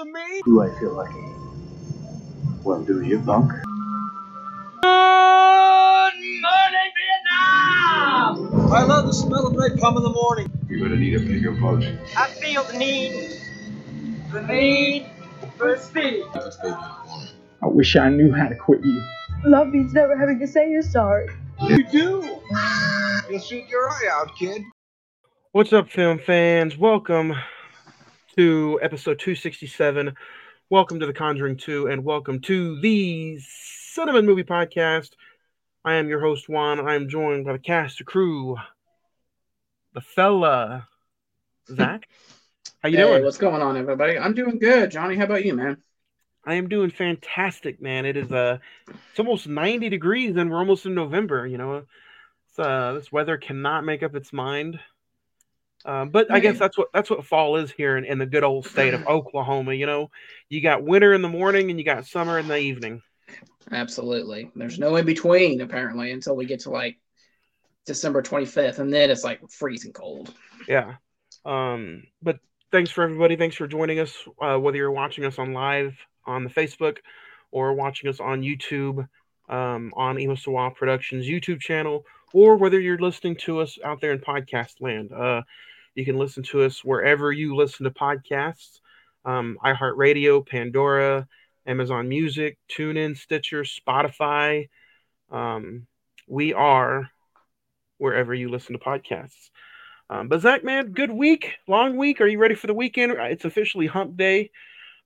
piece of me? Do I feel lucky? Well, do you, Bunk? Good morning, Vietnam! I love the smell of napalm in the morning. You're gonna need a bigger boat. I feel the need, the need for speed. I wish I knew how to quit you. Love means never having to say you're sorry. You do. You'll shoot your eye out, kid. What's up, film fans? Welcome to episode 267. Welcome to The Conjuring 2, and welcome to the Cine-Men Movie Podcast. I am your host, Juan. I am joined by the cast, the crew, the fella, Zach. How you hey, doing? What's going on, everybody? I'm doing good, Johnny. How about you, man? I am doing fantastic, man. It is uh it's almost 90 degrees and we're almost in November, you know. It's, uh this weather cannot make up its mind. Um, but I guess that's what that's what fall is here in, in the good old state of Oklahoma. You know, you got winter in the morning and you got summer in the evening. Absolutely. There's no in between apparently until we get to like December 25th, and then it's like freezing cold. Yeah. Um, but thanks for everybody. Thanks for joining us. Uh, whether you're watching us on live on the Facebook or watching us on YouTube um, on Emo Sawa Productions YouTube channel, or whether you're listening to us out there in podcast land. Uh, you can listen to us wherever you listen to podcasts um, iHeartRadio, Pandora, Amazon Music, TuneIn, Stitcher, Spotify. Um, we are wherever you listen to podcasts. Um, but Zach, man, good week, long week. Are you ready for the weekend? It's officially Hump Day.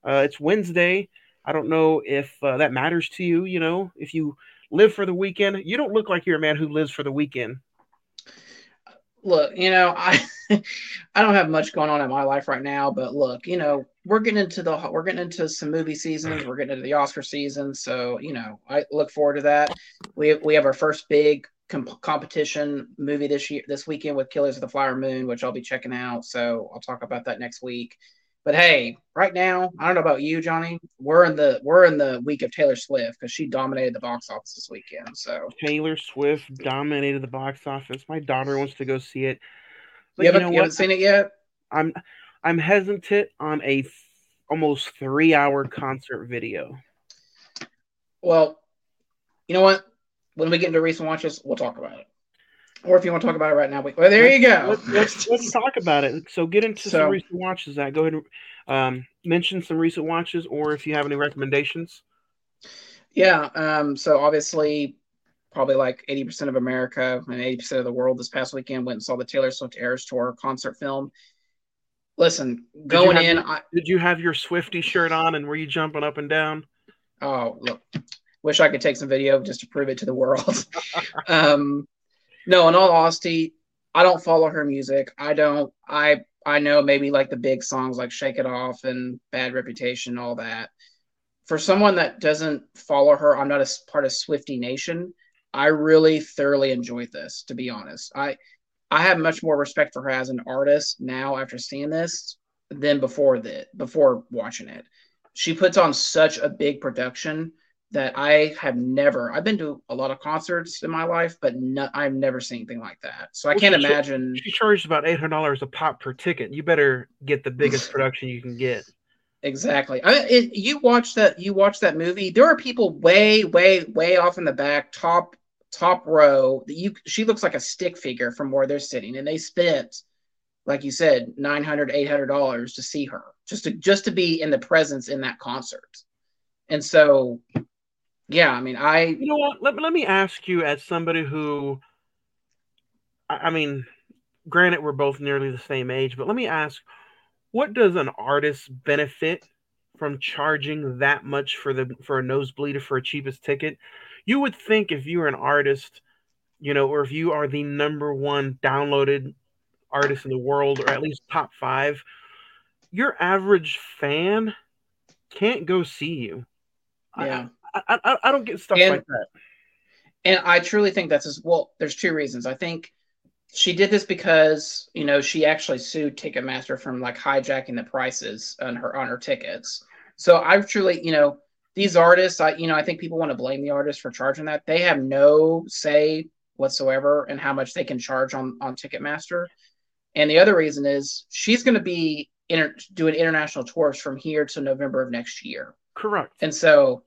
Uh, it's Wednesday. I don't know if uh, that matters to you. You know, if you live for the weekend, you don't look like you're a man who lives for the weekend. Look, you know, I I don't have much going on in my life right now, but look, you know, we're getting into the we're getting into some movie seasons. We're getting into the Oscar season, so you know, I look forward to that. We we have our first big comp- competition movie this year this weekend with Killers of the Flower Moon, which I'll be checking out. So I'll talk about that next week. But hey, right now, I don't know about you, Johnny. We're in the we're in the week of Taylor Swift because she dominated the box office this weekend. So Taylor Swift dominated the box office. My daughter wants to go see it. But you haven't, you, know you haven't seen it yet. I'm I'm hesitant on a f- almost three hour concert video. Well, you know what? When we get into recent watches, we'll talk about it. Or if you want to talk about it right now, we, well, there you go. Let's, let's, let's talk about it. So get into so, some recent watches. That go ahead and um, mention some recent watches, or if you have any recommendations. Yeah. Um, so obviously, probably like eighty percent of America and eighty percent of the world this past weekend went and saw the Taylor Swift Eras Tour concert film. Listen, going in, I, did you have your Swiftie shirt on and were you jumping up and down? Oh, look, wish I could take some video just to prove it to the world. um, no, in all honesty, I don't follow her music. I don't. I I know maybe like the big songs like "Shake It Off" and "Bad Reputation," all that. For someone that doesn't follow her, I'm not a part of Swiftie Nation. I really thoroughly enjoyed this, to be honest. I I have much more respect for her as an artist now after seeing this than before that before watching it. She puts on such a big production that I have never. I've been to a lot of concerts in my life, but no, I've never seen anything like that. So I can't she, imagine. She charged about eight hundred dollars a pop per ticket. You better get the biggest production you can get. Exactly. I, it, you watch that. You watch that movie. There are people way, way, way off in the back, top, top row. That you. She looks like a stick figure from where they're sitting, and they spent, like you said, 900 800 dollars to see her, just to just to be in the presence in that concert. And so yeah, I mean, I. You know what? Let, let me ask you, as somebody who, I, I mean, granted, we're both nearly the same age, but let me ask, what does an artist benefit from charging that much for the for a nosebleed or for a cheapest ticket? You would think if you were an artist, you know, or if you are the number one downloaded artist in the world, or at least top five, your average fan can't go see you. Yeah. I, I, I don't get stuff and, like that. And I truly think that's as well. There's two reasons. I think she did this because you know she actually sued Ticketmaster from like hijacking the prices on her on her tickets. So I truly, you know, these artists, I you know, I think people want to blame the artists for charging that. They have no say whatsoever in how much they can charge on on Ticketmaster. And the other reason is she's going to be inter- doing international tours from here to November of next year. Correct. And so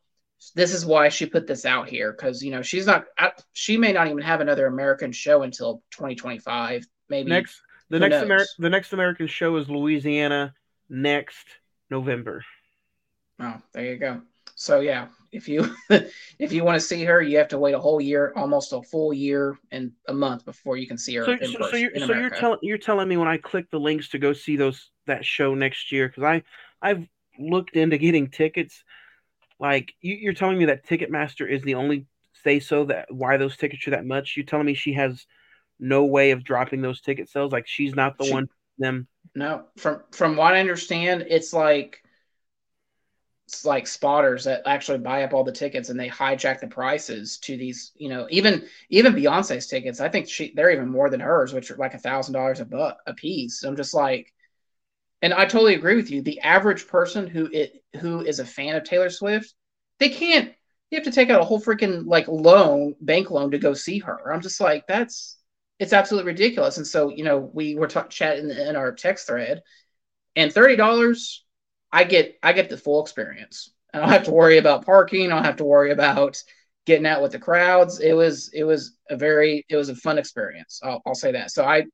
this is why she put this out here because you know she's not she may not even have another American show until 2025 maybe Next, the Who next Amer- the next American show is Louisiana next November. Oh, there you go. So yeah, if you if you want to see her, you have to wait a whole year, almost a full year and a month before you can see her So, in so, person so you're so you're telling you're telling me when I click the links to go see those that show next year because I I've looked into getting tickets. Like you, you're telling me that Ticketmaster is the only say so that why those tickets are that much. You're telling me she has no way of dropping those ticket sales. Like she's not the She- one them. No, from from what I understand, it's like it's like spotters that actually buy up all the tickets and they hijack the prices to these, you know, even even Beyonce's tickets. I think she they're even more than hers, which are like a thousand dollars a buck a piece. I'm just like, and I totally agree with you. The average person who it who is a fan of Taylor Swift, they can't. You have to take out a whole freaking like loan, bank loan to go see her. I'm just like, that's it's absolutely ridiculous. And so, you know, we were chatting in our text thread, and thirty dollars, I get I get the full experience. I don't have to worry about parking. I don't have to worry about getting out with the crowds. It was it was a very it was a fun experience. I'll, I'll say that. So I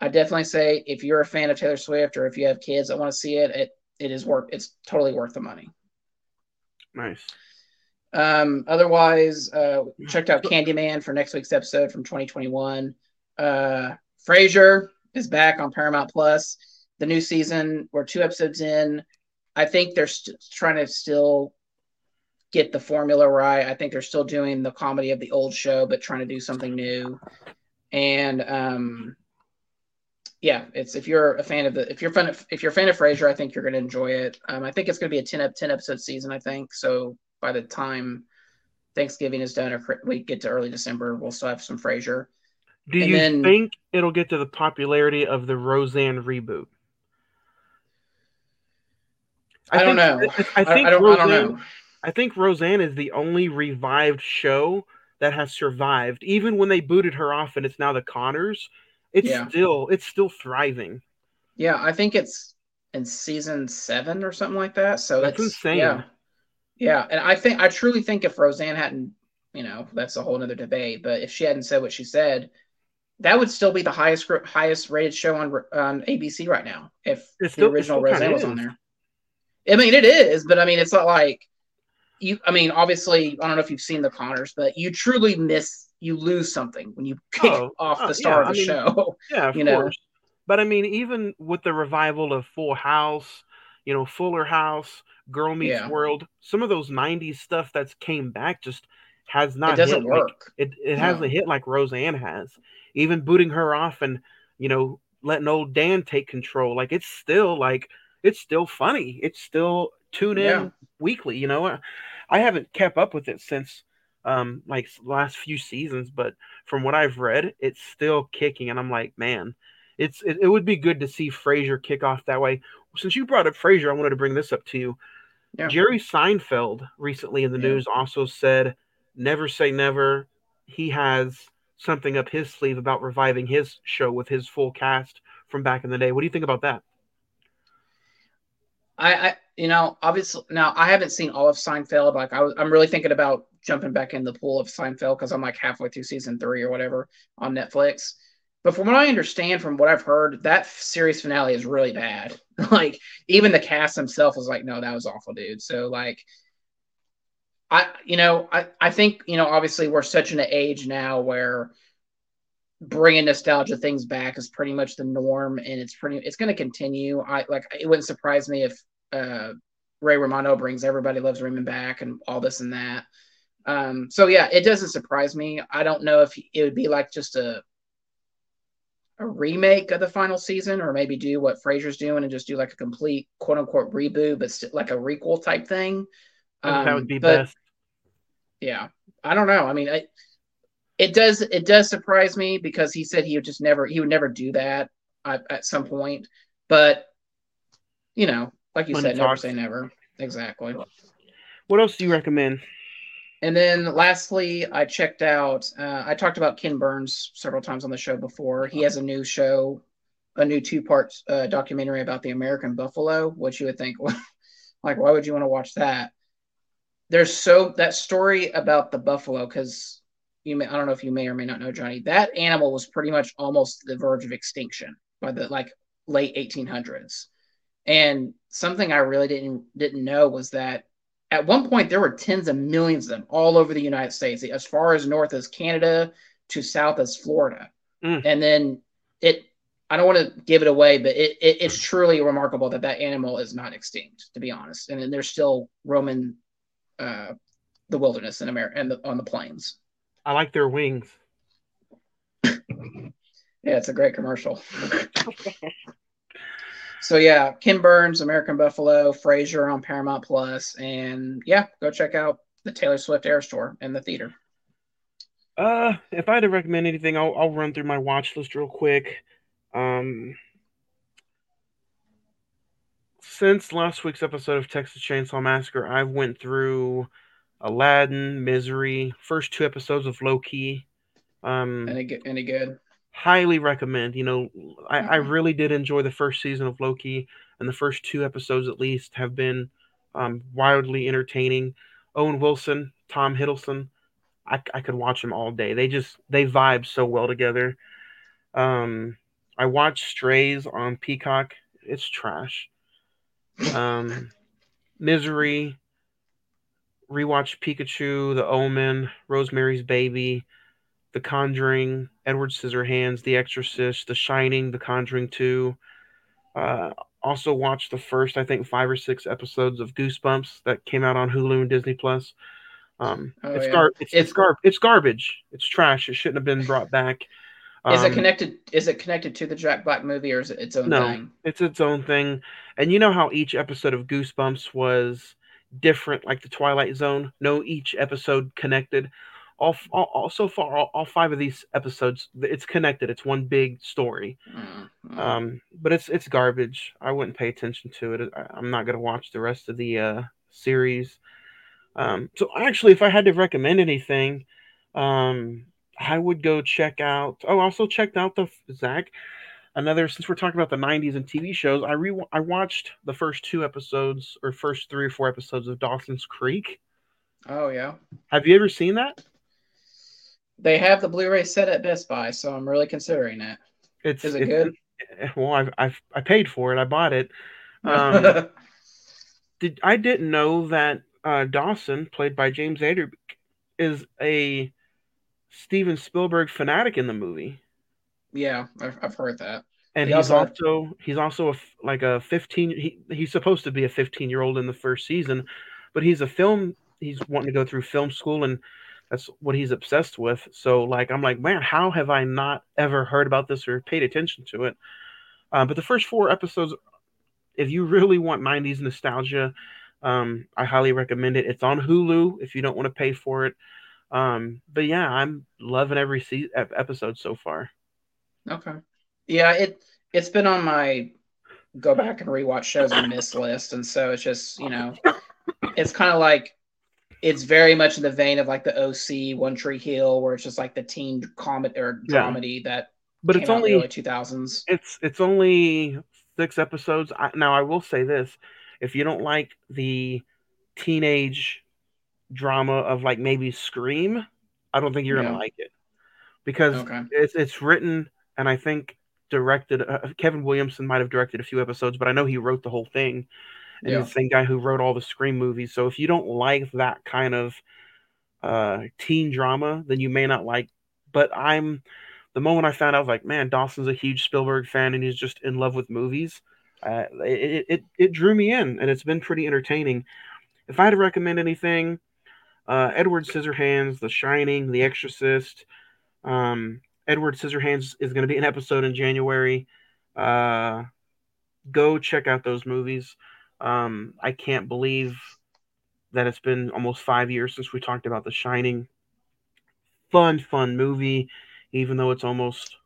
I definitely say if you're a fan of Taylor Swift or if you have kids that want to see it, it it is worth it's totally worth the money. Nice. Um, otherwise, uh, checked out Candyman for next week's episode from 2021. Uh, Frasier is back on Paramount Plus. The new season, we're two episodes in. I think they're st- trying to still get the formula right. I think they're still doing the comedy of the old show, but trying to do something new. And um, yeah, it's if you're a fan of the if you're fan of, if you're a fan of Frasier, I think you're going to enjoy it. Um, I think it's going to be a 10 up 10 episode season. I think so. By the time Thanksgiving is done or we get to early December, we'll still have some Frasier. Do And you then- think it'll get to the popularity of the Roseanne reboot? I, don't know. I, I I, think I don't. Roseanne, I don't know. I think Roseanne is the only revived show that has survived. Even when they booted her off and it's now the Conners, it's Yeah. still it's still thriving. Yeah, I think it's in season seven or something like that. So That's it's insane. Yeah, yeah, and I think I truly think if Roseanne hadn't, you know, that's a whole other debate. But if she hadn't said what she said, that would still be the highest highest rated show on on ABC right now. If It the still- original Roseanne was on there. I mean, it is, but I mean, it's not like you. I mean, obviously, I don't know if you've seen the Conners, but you truly miss, you lose something when you kick Oh, off oh, the star yeah, of the I mean, show. Yeah, of You know. course. But I mean, even with the revival of Full House, you know, Fuller House, Girl Meets Yeah. World, some of those '90s stuff that's came back just has not it doesn't hit like- work. it it No. hasn't hit like Roseanne has. Even booting her off and you know letting old Dan take control, like it's still like it's still funny. It's still tune in Yeah. weekly. You know, I haven't kept up with it since um like last few seasons, but from what I've read, it's still kicking, and I'm like, man, it's it, it would be good to see Frasier kick off that way. Since you brought up Frasier, I wanted to bring this up to you. Yeah. Jerry Seinfeld recently in the Yeah. news also said, "Never say never." He has something up his sleeve about reviving his show with his full cast from back in the day. What do you think about that? I, I you know obviously now I haven't seen all of Seinfeld. Like I was, I'm really thinking about jumping back in the pool of Seinfeld because I'm like halfway through season three or whatever on Netflix. But from what I understand, from what I've heard, that series finale is really bad. like even the cast themselves was like, no, that was awful, dude. So like, I you know I I think you know obviously we're such an age now where bringing nostalgia things back is pretty much the norm and it's pretty it's going to continue i like it wouldn't surprise me if uh ray romano brings everybody loves raymond back and all this and that. Um so yeah it doesn't surprise me. I don't know if it would be like just a a remake of the final season or maybe do what Frasier's doing and just do like a complete quote unquote reboot but st- like a requel type thing. Think that Um, would be but- best. yeah i don't know. I mean I, it does it does surprise me because he said he would just never he would never do that at, at some point. But you know like you Money said never say never exactly What else do you recommend? and then lastly i checked out uh, i talked about ken burns several times on the show before he has a new show a new two part uh, documentary about the American buffalo, which you would think, like, why would you want to watch that? There's so that story about the buffalo because you may I don't know if you may or may not know Johnny. That animal was pretty much almost the verge of extinction by the like late 1800s. And something I really didn't didn't know was that at one point there were tens of millions of them all over the United States, as far as north as Canada to south as Florida. Mm. And then it I don't want to give it away, but it, it, it's truly remarkable that that animal is not extinct, to be honest. And then there's still roaming uh, the wilderness in America and the, on the plains. I like their wings. Yeah, it's a great commercial. so yeah, Ken Burns, American Buffalo, Frasier on Paramount Plus, and yeah, go check out the Taylor Swift Eras Tour in the theater. Uh, if I had to recommend anything, I'll, I'll run through my watch list real quick. Um, since last week's episode of Texas Chainsaw Massacre, I've went through Aladdin, Misery, first two episodes of Loki. Um, Any good? Any good? Highly recommend. You know, I, I really did enjoy the first season of Loki, and the first two episodes at least have been um, wildly entertaining. Owen Wilson, Tom Hiddleston, I, I could watch them all day. They just they vibe so well together. Um, I watched Strays on Peacock. It's trash. Um, Misery. Rewatch Pikachu, The Omen, Rosemary's Baby, The Conjuring, Edward Scissorhands, The Exorcist, The Shining, The Conjuring 2. Uh, also watched the first, I think, five or six episodes of Goosebumps that came out on Hulu and Disney Plus. Um, Oh, it's, yeah. gar- it's, it's, It's- gar- it's garbage. It's trash. It shouldn't have been brought back. Is it Um, connected? Is it connected to the Jack Black movie, or is it its own No. thing? It's its own thing. And you know how each episode of Goosebumps was different, like the Twilight Zone? No, each episode connected. All, all, all so far, all, all five of these episodes, it's connected. It's one big story. Mm, mm. Um, but it's it's garbage. I wouldn't pay attention to it. I, I'm not gonna watch the rest of the uh, series. Um, so actually, if I had to recommend anything, um, I would go check out. Oh, I also checked out the Zach. Another since we're talking about the '90s and TV shows, I re I watched the first two episodes or first three or four episodes of Dawson's Creek. oh yeah, Have you ever seen that? They have the Blu-ray set at Best Buy, so I'm really considering it. It's Is it it's- good? Well, I've, I've I paid for it. I bought it. Um, did I didn't know that uh, Dawson, played by James Ader, is a Steven Spielberg fanatic in the movie, yeah, I've, I've heard that. and He he's also- also he's also a, like a fifteen. He, he's supposed to be a fifteen year old in the first season, but he's a film. He's wanting to go through film school, and that's what he's obsessed with. So, like, I'm like, man, how have I not ever heard about this or paid attention to it? Uh, but the first four episodes, if you really want 90s nostalgia, um, I highly recommend it. It's on Hulu if you don't want to pay for it. Um, but yeah, I'm loving every se- episode so far. Okay. Yeah, it it's been on my go back and rewatch shows and miss list, and so it's just you know, it's kind of like it's very much in the vein of like the OC, One Tree Hill, where it's just like the teen comedy or Yeah. that But came it's out in the only two thousands. it's it's only six episodes. I, now I will say this: if you don't like the teenage drama of like maybe Scream, I don't think you're Yeah. gonna like it because Okay. it's it's written and I think directed. Uh, Kevin Williamson might have directed a few episodes, but I know he wrote the whole thing. And Yeah. the same guy who wrote all the Scream movies. So if you don't like that kind of uh, teen drama, then you may not like. But I'm the moment I found out, I was like, man, Dawson's a huge Spielberg fan, and he's just in love with movies. Uh, it, it it drew me in, and it's been pretty entertaining. If I had to recommend anything, uh, Edward Scissorhands, The Shining, The Exorcist. Um, Edward Scissorhands is going to be an episode in January. Uh, go check out those movies. Um, I can't believe that it's been almost five years since we talked about The Shining. Fun, fun movie, even though it's almost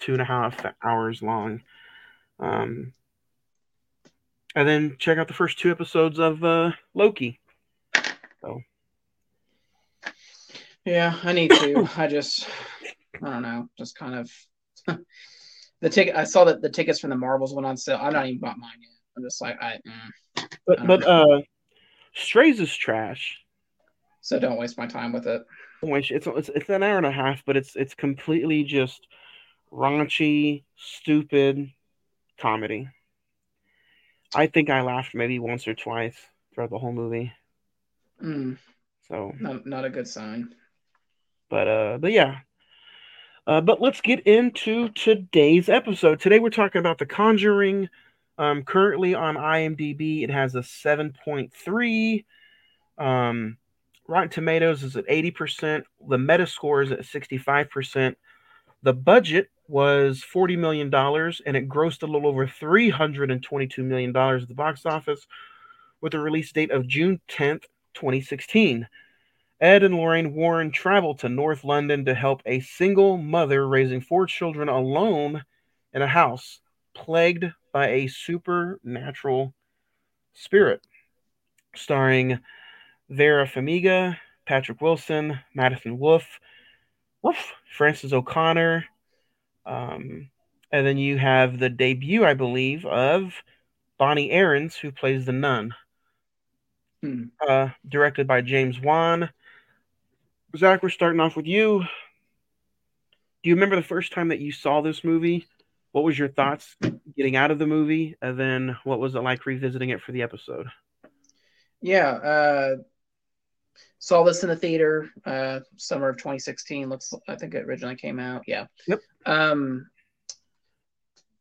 two and a half hours long. Um, and then check out the first two episodes of uh, Loki. So. Yeah, I need to. I just, I don't know, just kind of. The ticket I saw that the tickets from the Marvels went on sale. I'm not even bought mine yet. I'm just like I. Mm. But but uh, Strays is trash. So don't waste my time with it. It's it's it's an hour and a half, but it's it's completely just raunchy, stupid comedy. I think I laughed maybe once or twice throughout the whole movie. Mm, So, not not a good sign. but uh, but yeah. Uh, but let's get into today's episode. Today we're talking about The Conjuring. Um, currently on IMDb, it has a 7.3. Um, Rotten Tomatoes is at 80%. The Metascore is at 65%. The budget was $40 million and it grossed a little over $322 million at the box office with a release date of June 10th, 2016. Ed and Lorraine Warren travel to North London to help a single mother raising four children alone in a house plagued by a supernatural spirit. Starring Vera Farmiga, Patrick Wilson, Madison Wolfe, Wolfe, Frances O'Connor, um, and then you have the debut, I believe, of Bonnie Aarons, who plays the nun. Hmm. Uh, directed by James Wan. Zach, we're starting off with you. Do you remember the first time that you saw this movie? What was your thoughts getting out of the movie? And then what was it like revisiting it for the episode? Yeah, uh, saw this in the theater, uh, summer of 2016. Looks, I think it originally came out. Yeah. Yep. Um,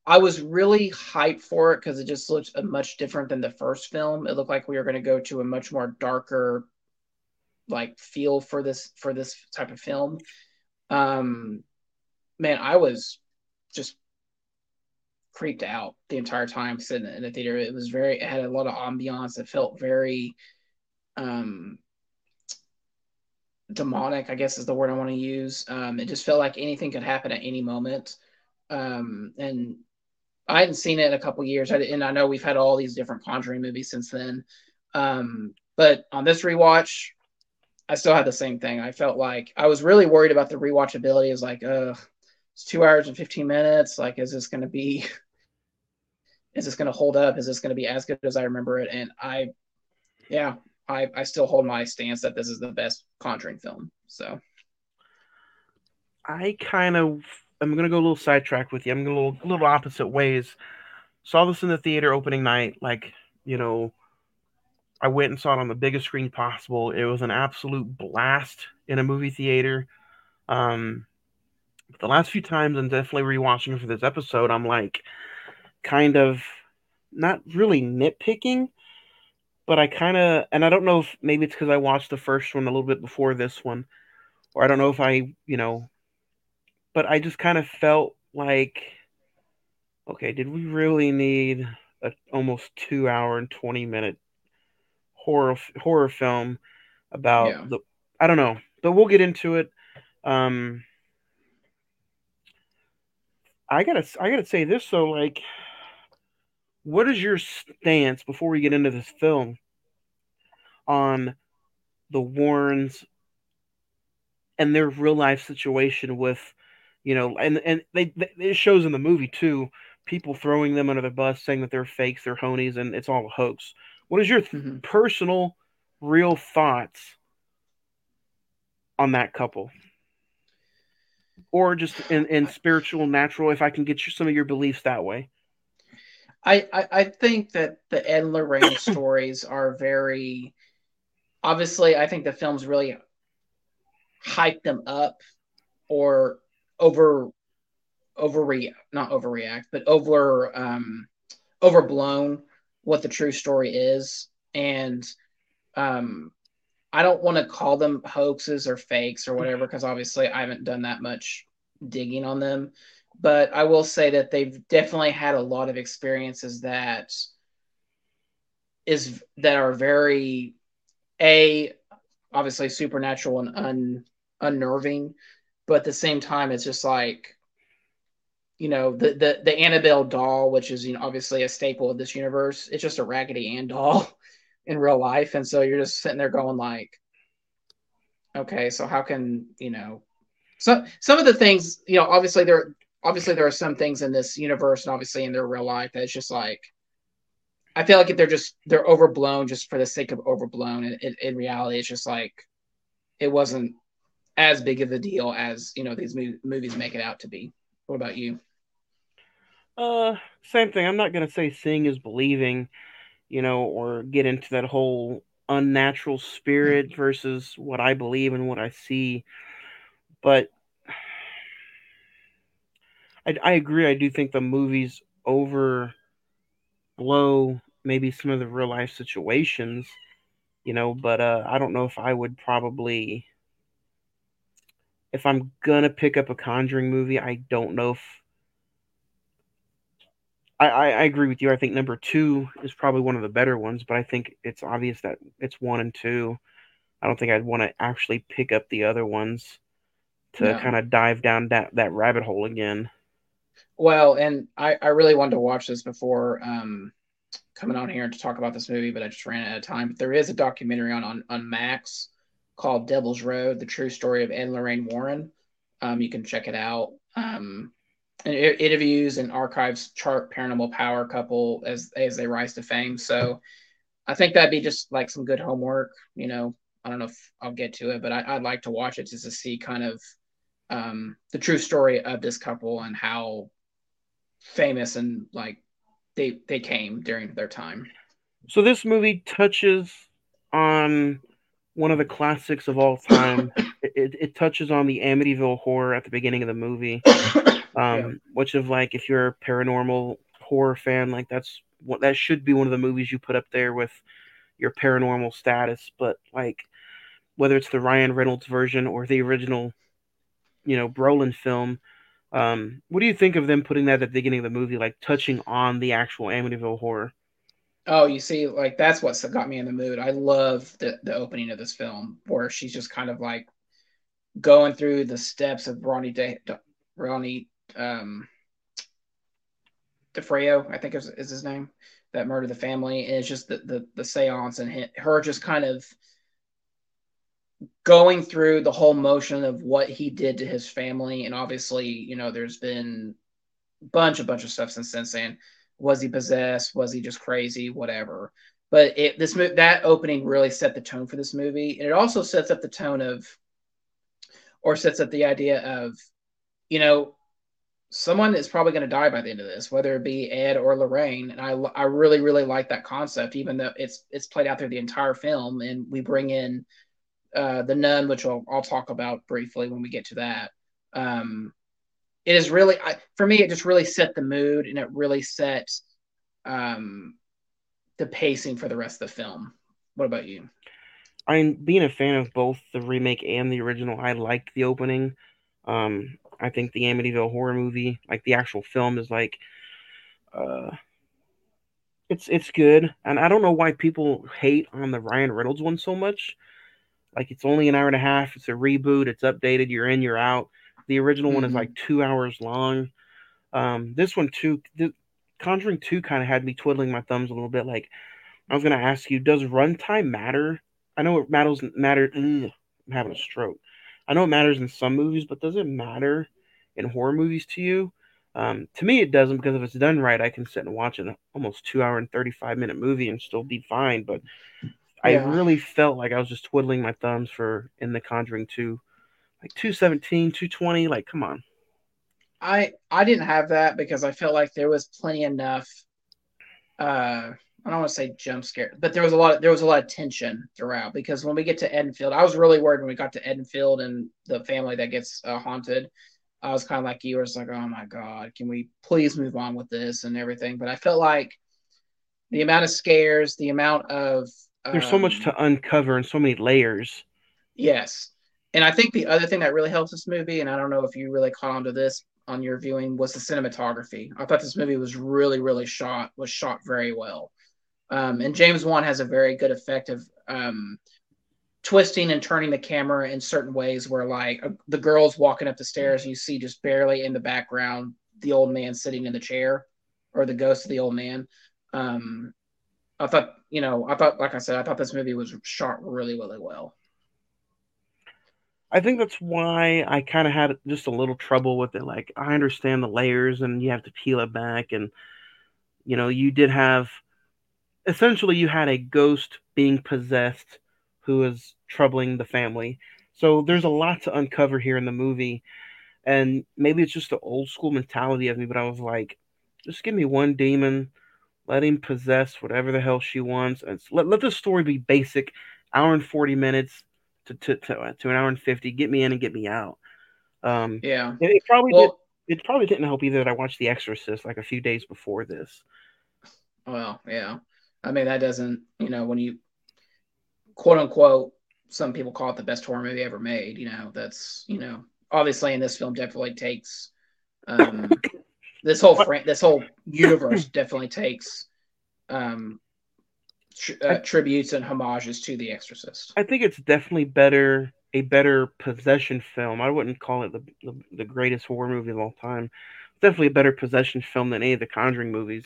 I was really hyped for it because it just looked much different than the first film. It looked like we were going to go to a much more darker, like feel for this for this type of film. Um, man, I was just creeped out the entire time sitting in the theater. It was very, it had a lot of ambiance. It felt very, um, demonic, I guess is the word I want to use. Um, it just felt like anything could happen at any moment. Um, and I hadn't seen it in a couple years. I, and I know we've had all these different Conjuring movies since then. Um, but on this rewatch, I still had the same thing. I felt like I was really worried about the rewatchability. Is like, uh, it's two hours and 15 minutes. Like, is this going to be, is this going to hold up? Is this going to be as good as I remember it? And I, yeah, I, I still hold my stance that this is the best Conjuring film. So, I kind of I'm gonna go a little sidetrack with you. I'm gonna go a little, little opposite ways. Saw this in the theater opening night, like you know, I went and saw it on the biggest screen possible. It was an absolute blast in a movie theater. Um, the last few times, and definitely rewatching for this episode, I'm like, kind of not really nitpicking, but I kind of, and I don't know if maybe it's because I watched the first one a little bit before this one, or I don't know if I, you know, but I just kind of felt like, okay, did we really need a almost two hour and 20 minute horror horror film about Yeah. the I don't know, but we'll get into it. Um I gotta I gotta say this though, like what is your stance before we get into this film on the Warrens and their real life situation with you know and and they, they it shows in the movie too people throwing them under the bus saying that they're fakes they're honies and it's all a hoax. What is your Mhm. personal real thoughts on that couple? Or just in, in spiritual natural if i can get you some of your beliefs that way I, I, I think that the Ed and Lorraine stories are very obviously I think the films really hype them up or over overreact not overreact but over um overblown what the true story is. And um I don't want to call them hoaxes or fakes or whatever because obviously I haven't done that much digging on them but I will say that they've definitely had a lot of experiences that is that are very a obviously supernatural and un, unnerving, but at the same time it's just like you know the the the Annabelle doll, which is you know obviously a staple of this universe. It's just a Raggedy Ann doll in real life, and so you're just sitting there going like, okay, so how can you know? So some of the things you know obviously they're obviously there are some things in this universe and obviously in their real life that's just like I feel like if they're just they're overblown just for the sake of overblown, and in, in reality, it's just like it wasn't as big of a deal as you know these mo- movies make it out to be. What about you? Uh, same thing. I'm not gonna say seeing is believing, you know, or get into that whole unnatural spirit versus what I believe and what I see. But I, I agree. I do think the movies overblow maybe some of the real life situations, you know. But uh, I don't know if I would probably, if I'm gonna pick up a Conjuring movie, I don't know if. I, I, I agree with you. I think number two is probably one of the better ones, but I think it's obvious that it's one and two. I don't think I'd want to actually pick up the other ones to No. kind of dive down that, that rabbit hole again. Well, and I, I really wanted to watch this before um, coming on here to talk about this movie, but I just ran out of time. But there is a documentary on on, on Max called Devil's Road: The True Story of Ed and Lorraine Warren. Um, you can check it out. Um, and it interviews and archives chart paranormal power couple as as they rise to fame. So I think that'd be just like some good homework. You know, I don't know if I'll get to it, but I, I'd like to watch it just to see kind of um, the true story of this couple and how famous and like they they came during their time. So this movie touches on one of the classics of all time. it, it, touches on the Amityville horror at the beginning of the movie, um, Yeah. which of like if you're a paranormal horror fan, like that's what that should be one of the movies you put up there with your paranormal status. But like whether it's the Ryan Reynolds version or the original, you know, Brolin film. Um, what do you think of them putting that at the beginning of the movie, like touching on the actual Amityville horror? Oh, you see, like that's what got me in the mood. I love the the opening of this film where she's just kind of like going through the steps of Ronnie De, De Ronnie um DeFeo, I think is, is his name, that murdered the family, and it's just the the, the seance and her just kind of going through the whole motion of what he did to his family, and obviously, you know, there's been a bunch a bunch of stuff since then saying was he possessed? Was he just crazy? Whatever. But it this mo- that opening really set the tone for this movie and it also sets up the tone of or sets up the idea of you know someone is probably going to die by the end of this whether it be ed or lorraine and i i really really like that concept even though it's it's played out through the entire film and we bring in uh the nun which I'll, I'll talk about briefly when we get to that um it is really I, for me it just really set the mood and it really set um the pacing for the rest of the film what about you I'm being a fan of both the remake and the original. I liked the opening. Um, I think the Amityville horror movie, like the actual film, is like, uh, it's it's good, and I don't know why people hate on the Ryan Reynolds one so much. Like it's only an hour and a half. It's a reboot. It's updated. You're in. You're out. The original one is Mhm. like two hours long. Um, this one too. The Conjuring two kind of had me twiddling my thumbs a little bit. Like I was gonna ask you, does runtime matter? I know it matters. Matter. ugh, I'm having a stroke. I know it matters in some movies, but does it matter in horror movies to you? Um, to me, it doesn't because if it's done right, I can sit and watch an almost two hour and 35 minute movie and still be fine. But I Yeah. really felt like I was just twiddling my thumbs for in The Conjuring 2. Like 217, 220, like, come on. i i didn't have that because i felt like there was plenty enough uh i don't want to say jump scare but there was a lot of, there was a lot of tension throughout because when we get to Enfield i was really worried when we got to Enfield and the family that gets uh, haunted i was kind of like you I was like oh my god can we please move on with this and everything but i felt like the amount of scares the amount of There's so much um, to uncover and so many layers. Yes. And I think the other thing that really helps this movie, and I don't know if you really caught on to this on your viewing, was the cinematography. I thought this movie was really, really shot, was shot very well. Um, and James Wan has a very good effect of um, twisting and turning the camera in certain ways where, like, uh, the girl's walking up the stairs and you see just barely in the background the old man sitting in the chair or the ghost of the old man. Um, I thought, you know, I thought, like I said, I thought this movie was shot really, really well. I think that's why I kind of had just a little trouble with it. Like, I understand the layers and you have to peel it back. And, you know, you did have essentially you had a ghost being possessed who is troubling the family. So there's a lot to uncover here in the movie. And maybe it's just the old school mentality of me, but I was like, just give me one demon, let him possess whatever the hell she wants. And let, let the story be basic, hour and 40 minutes to, to, to, uh, to an hour and 50. Get me in and get me out. Um, Yeah. it, it probably Well, did, it probably didn't help either that I watched The Exorcist like a few days before this. well, yeah. I mean, that doesn't, you know, when you quote unquote, some people call it the best horror movie ever made. You know, that's, you know, obviously in this film definitely takes, um, this whole fran- this whole universe definitely takes, um, tr- uh, tributes and homages to The Exorcist. I think it's definitely better a better possession film. I wouldn't call it the, the, the greatest horror movie of all time. It's definitely a better possession film than any of the Conjuring movies.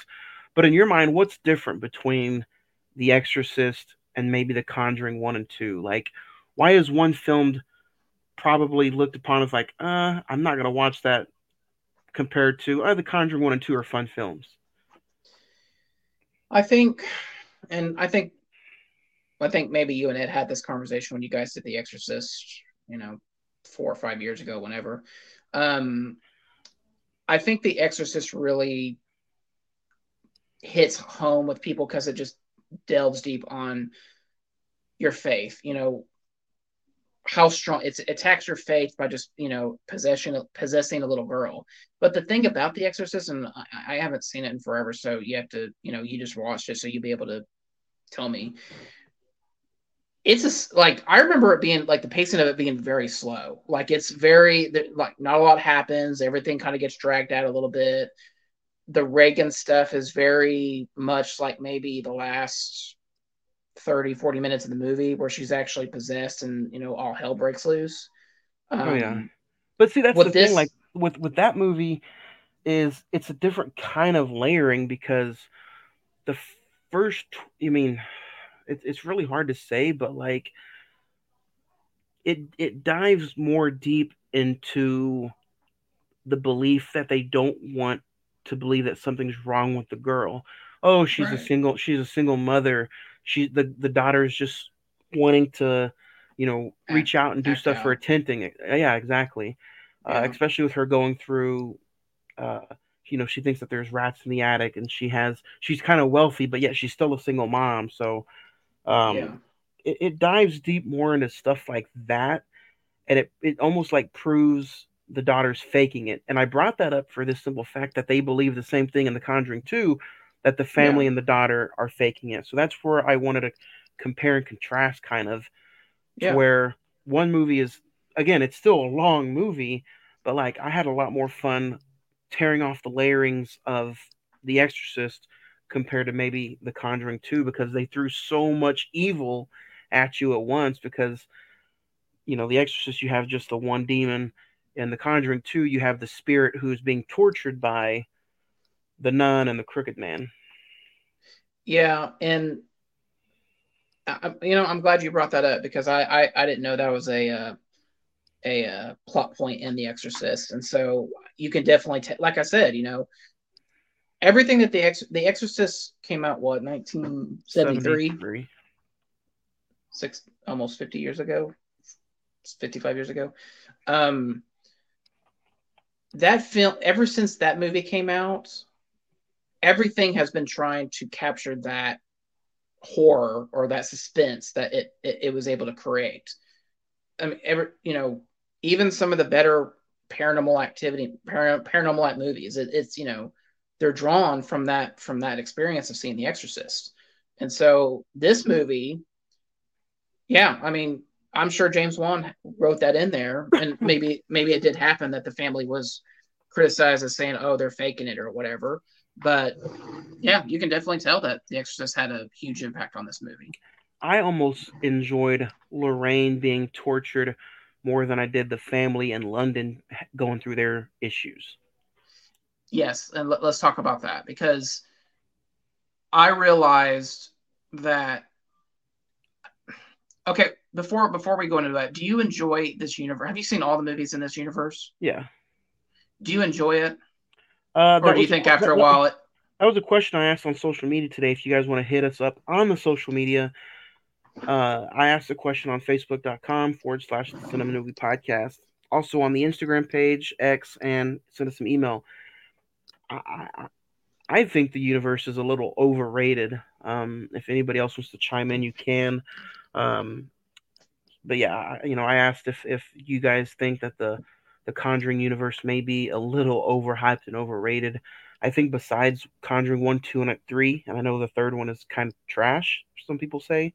But in your mind, what's different between The Exorcist and maybe The Conjuring one and two? Like, why is one filmed probably looked upon as like, uh, I'm not gonna watch that compared to uh, The Conjuring one and two are fun films. I think, and I think, I think maybe you and Ed had this conversation when you guys did The Exorcist, you know, four or five years ago, whenever. Um, I think The Exorcist really hits home with people because it just delves deep on your faith. You know, how strong it's, it attacks your faith by just you know possession possessing a little girl. But the thing about The Exorcist, and I, I haven't seen it in forever, so you have to you know you just watched it, so you'll be able to tell me. It's a, like I remember it being like the pacing of it being very slow. Like it's very like not a lot happens. Everything kind of gets dragged out a little bit. The Regan stuff is very much like maybe the last 30 40 minutes of the movie where she's actually possessed and you know all hell breaks loose um, Oh, yeah. But see, that's the this- thing. Like with with that movie, is it's a different kind of layering because the first, I mean, it's it's really hard to say, but like it it dives more deep into the belief that they don't want to believe that something's wrong with the girl. Oh, she's Right. a single she's a single mother. She the the daughter is just wanting to, you know, reach out and do act stuff for out. attending. Yeah, exactly. Uh, especially with her going through uh you know, she thinks that there's rats in the attic and she has she's kind of wealthy, but yet she's still a single mom. So um yeah it, it dives deep more into stuff like that and it, it almost like proves the daughter's faking it and i brought that up for this simple fact that they believe the same thing in the conjuring 2 that the family Yeah. and the daughter are faking it so that's where i wanted to compare and contrast kind of to Yeah. where one movie is again it's still a long movie but like i had a lot more fun tearing off the layerings of the exorcist compared to maybe the conjuring 2 because they threw so much evil at you at once because you know the exorcist you have just the one demon and the conjuring 2 you have the spirit who's being tortured by the nun and the crooked man. Yeah and I, you know i'm glad you brought that up because i i, I didn't know that was a uh, a uh, plot point in the exorcist. And so you can definitely t- like i said you know everything that the ex the exorcist came out what 1973 73. six almost 50 years ago? 55 years ago. Um that film ever since that movie came out everything has been trying to capture that horror or that suspense that it it, it was able to create. I mean ever you know even some of the better paranormal activity para, paranormal act movies it, it's you know they're drawn from that from that experience of seeing the exorcist. And so this mm-hmm. movie yeah, I mean, I'm sure James Wan wrote that in there, and maybe maybe it did happen that the family was criticized as saying, "Oh, they're faking it" or whatever. But yeah, you can definitely tell that The Exorcist had a huge impact on this movie. I almost enjoyed Lorraine being tortured more than I did the family in London going through their issues. Yes, and let, us talk about that because I realized that. Okay, before before we go into that, do you enjoy this universe? Have you seen all the movies in this universe? Yeah. Do you enjoy it, Uh, or do you think after a while it? That was a question I asked on social media today. If you guys want to hit us up on the social media, uh, I asked a question on facebook.com forward slash the Cine-Men movie podcast. Also on the Instagram page, X, and send us some email. I, I, I think the universe is a little overrated. Um, if anybody else wants to chime in, you can. Um, but yeah, you know, I asked if, if you guys think that the the Conjuring universe may be a little overhyped and overrated. I think besides Conjuring one, two, and uh, three, and I know the third one is kind of trash. Some people say,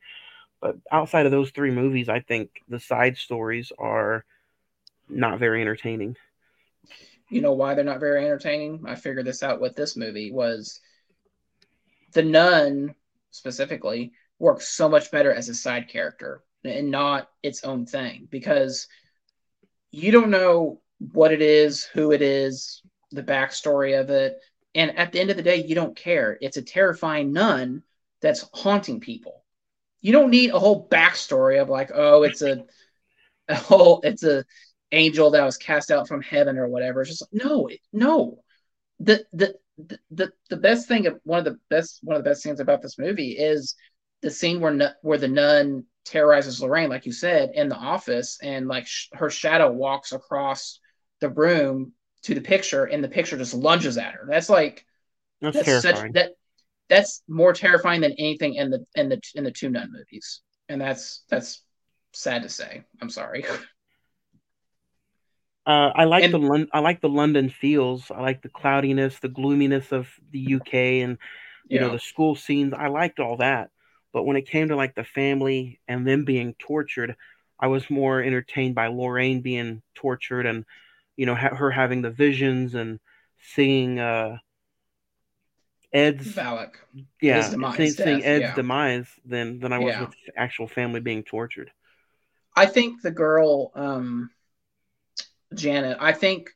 but outside of those three movies, I think the side stories are not very entertaining. you know why they're not very entertaining i figured this out with this movie was the nun specifically works so much better as a side character and not its own thing because you don't know what it is who it is the backstory of it and at the end of the day you don't care it's a terrifying nun that's haunting people you don't need a whole backstory of like oh it's a, a whole it's a angel that was cast out from heaven or whatever. It's just like, no, no. The, the the the best thing of one of the best one of the best things about this movie is the scene where where the nun terrorizes Lorraine, like you said, in the office, and like sh- her shadow walks across the room to the picture, and the picture just lunges at her. That's like That's, that's terrifying. such that that's more terrifying than anything in the in the in the two nun movies, and that's that's sad to say. I'm sorry. Uh, I like And- the Lon- I like the London feels. I like the cloudiness, the gloominess of the UK, and you know the school scenes. I liked all that, but when it came to like the family and them being tortured, I was more entertained by Lorraine being tortured and you know ha- her having the visions and seeing uh, Ed's Valak. yeah demise, seeing, seeing Ed's yeah. demise than than I was Yeah. with the actual family being tortured. I think the girl, um, Janet, I think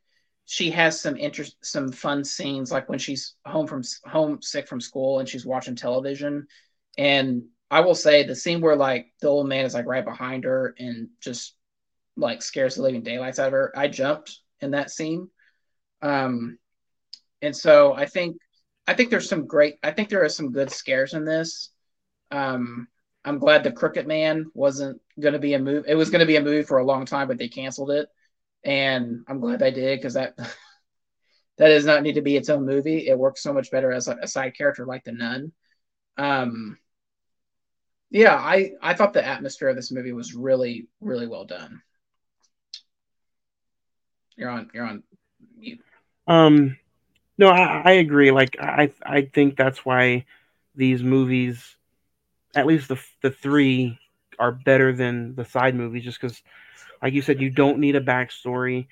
she has some interest, some fun scenes, like when she's home from home sick from school and she's watching television. And I will say the scene where like the old man is like right behind her and just like scares the living daylights out of her. I jumped in that scene. Um, and so I think I think there's some great. I think there are some good scares in this. Um, I'm glad the Crooked Man wasn't going to be a move. It was going to be a movie for a long time, but they canceled it, and I'm glad they did because that that does not need to be its own movie. It works so much better as a, a side character like the Nun. Um, yeah, I I thought the atmosphere of this movie was really really well done. You're on. You're on. mute. Um, no, I, I agree. Like, I, I think that's why these movies, at least the the three, are better than the side movies, just because, like you said, you don't need a backstory.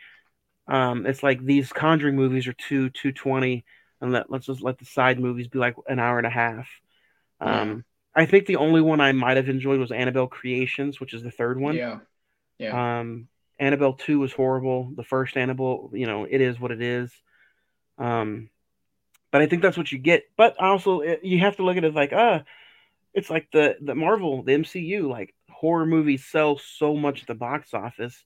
Um, it's like these Conjuring movies are two two twenty, and let let's just let the side movies be like an hour and a half. Um, I think the only one I might have enjoyed was Annabelle Creations, which is the third one. Yeah. Yeah. Um, Annabelle two was horrible. The first Annabelle, you know, it is what it is. Um, but I think that's what you get. But also, it, you have to look at it like, uh, it's like the the Marvel, the MCU, like horror movies sell so much at the box office.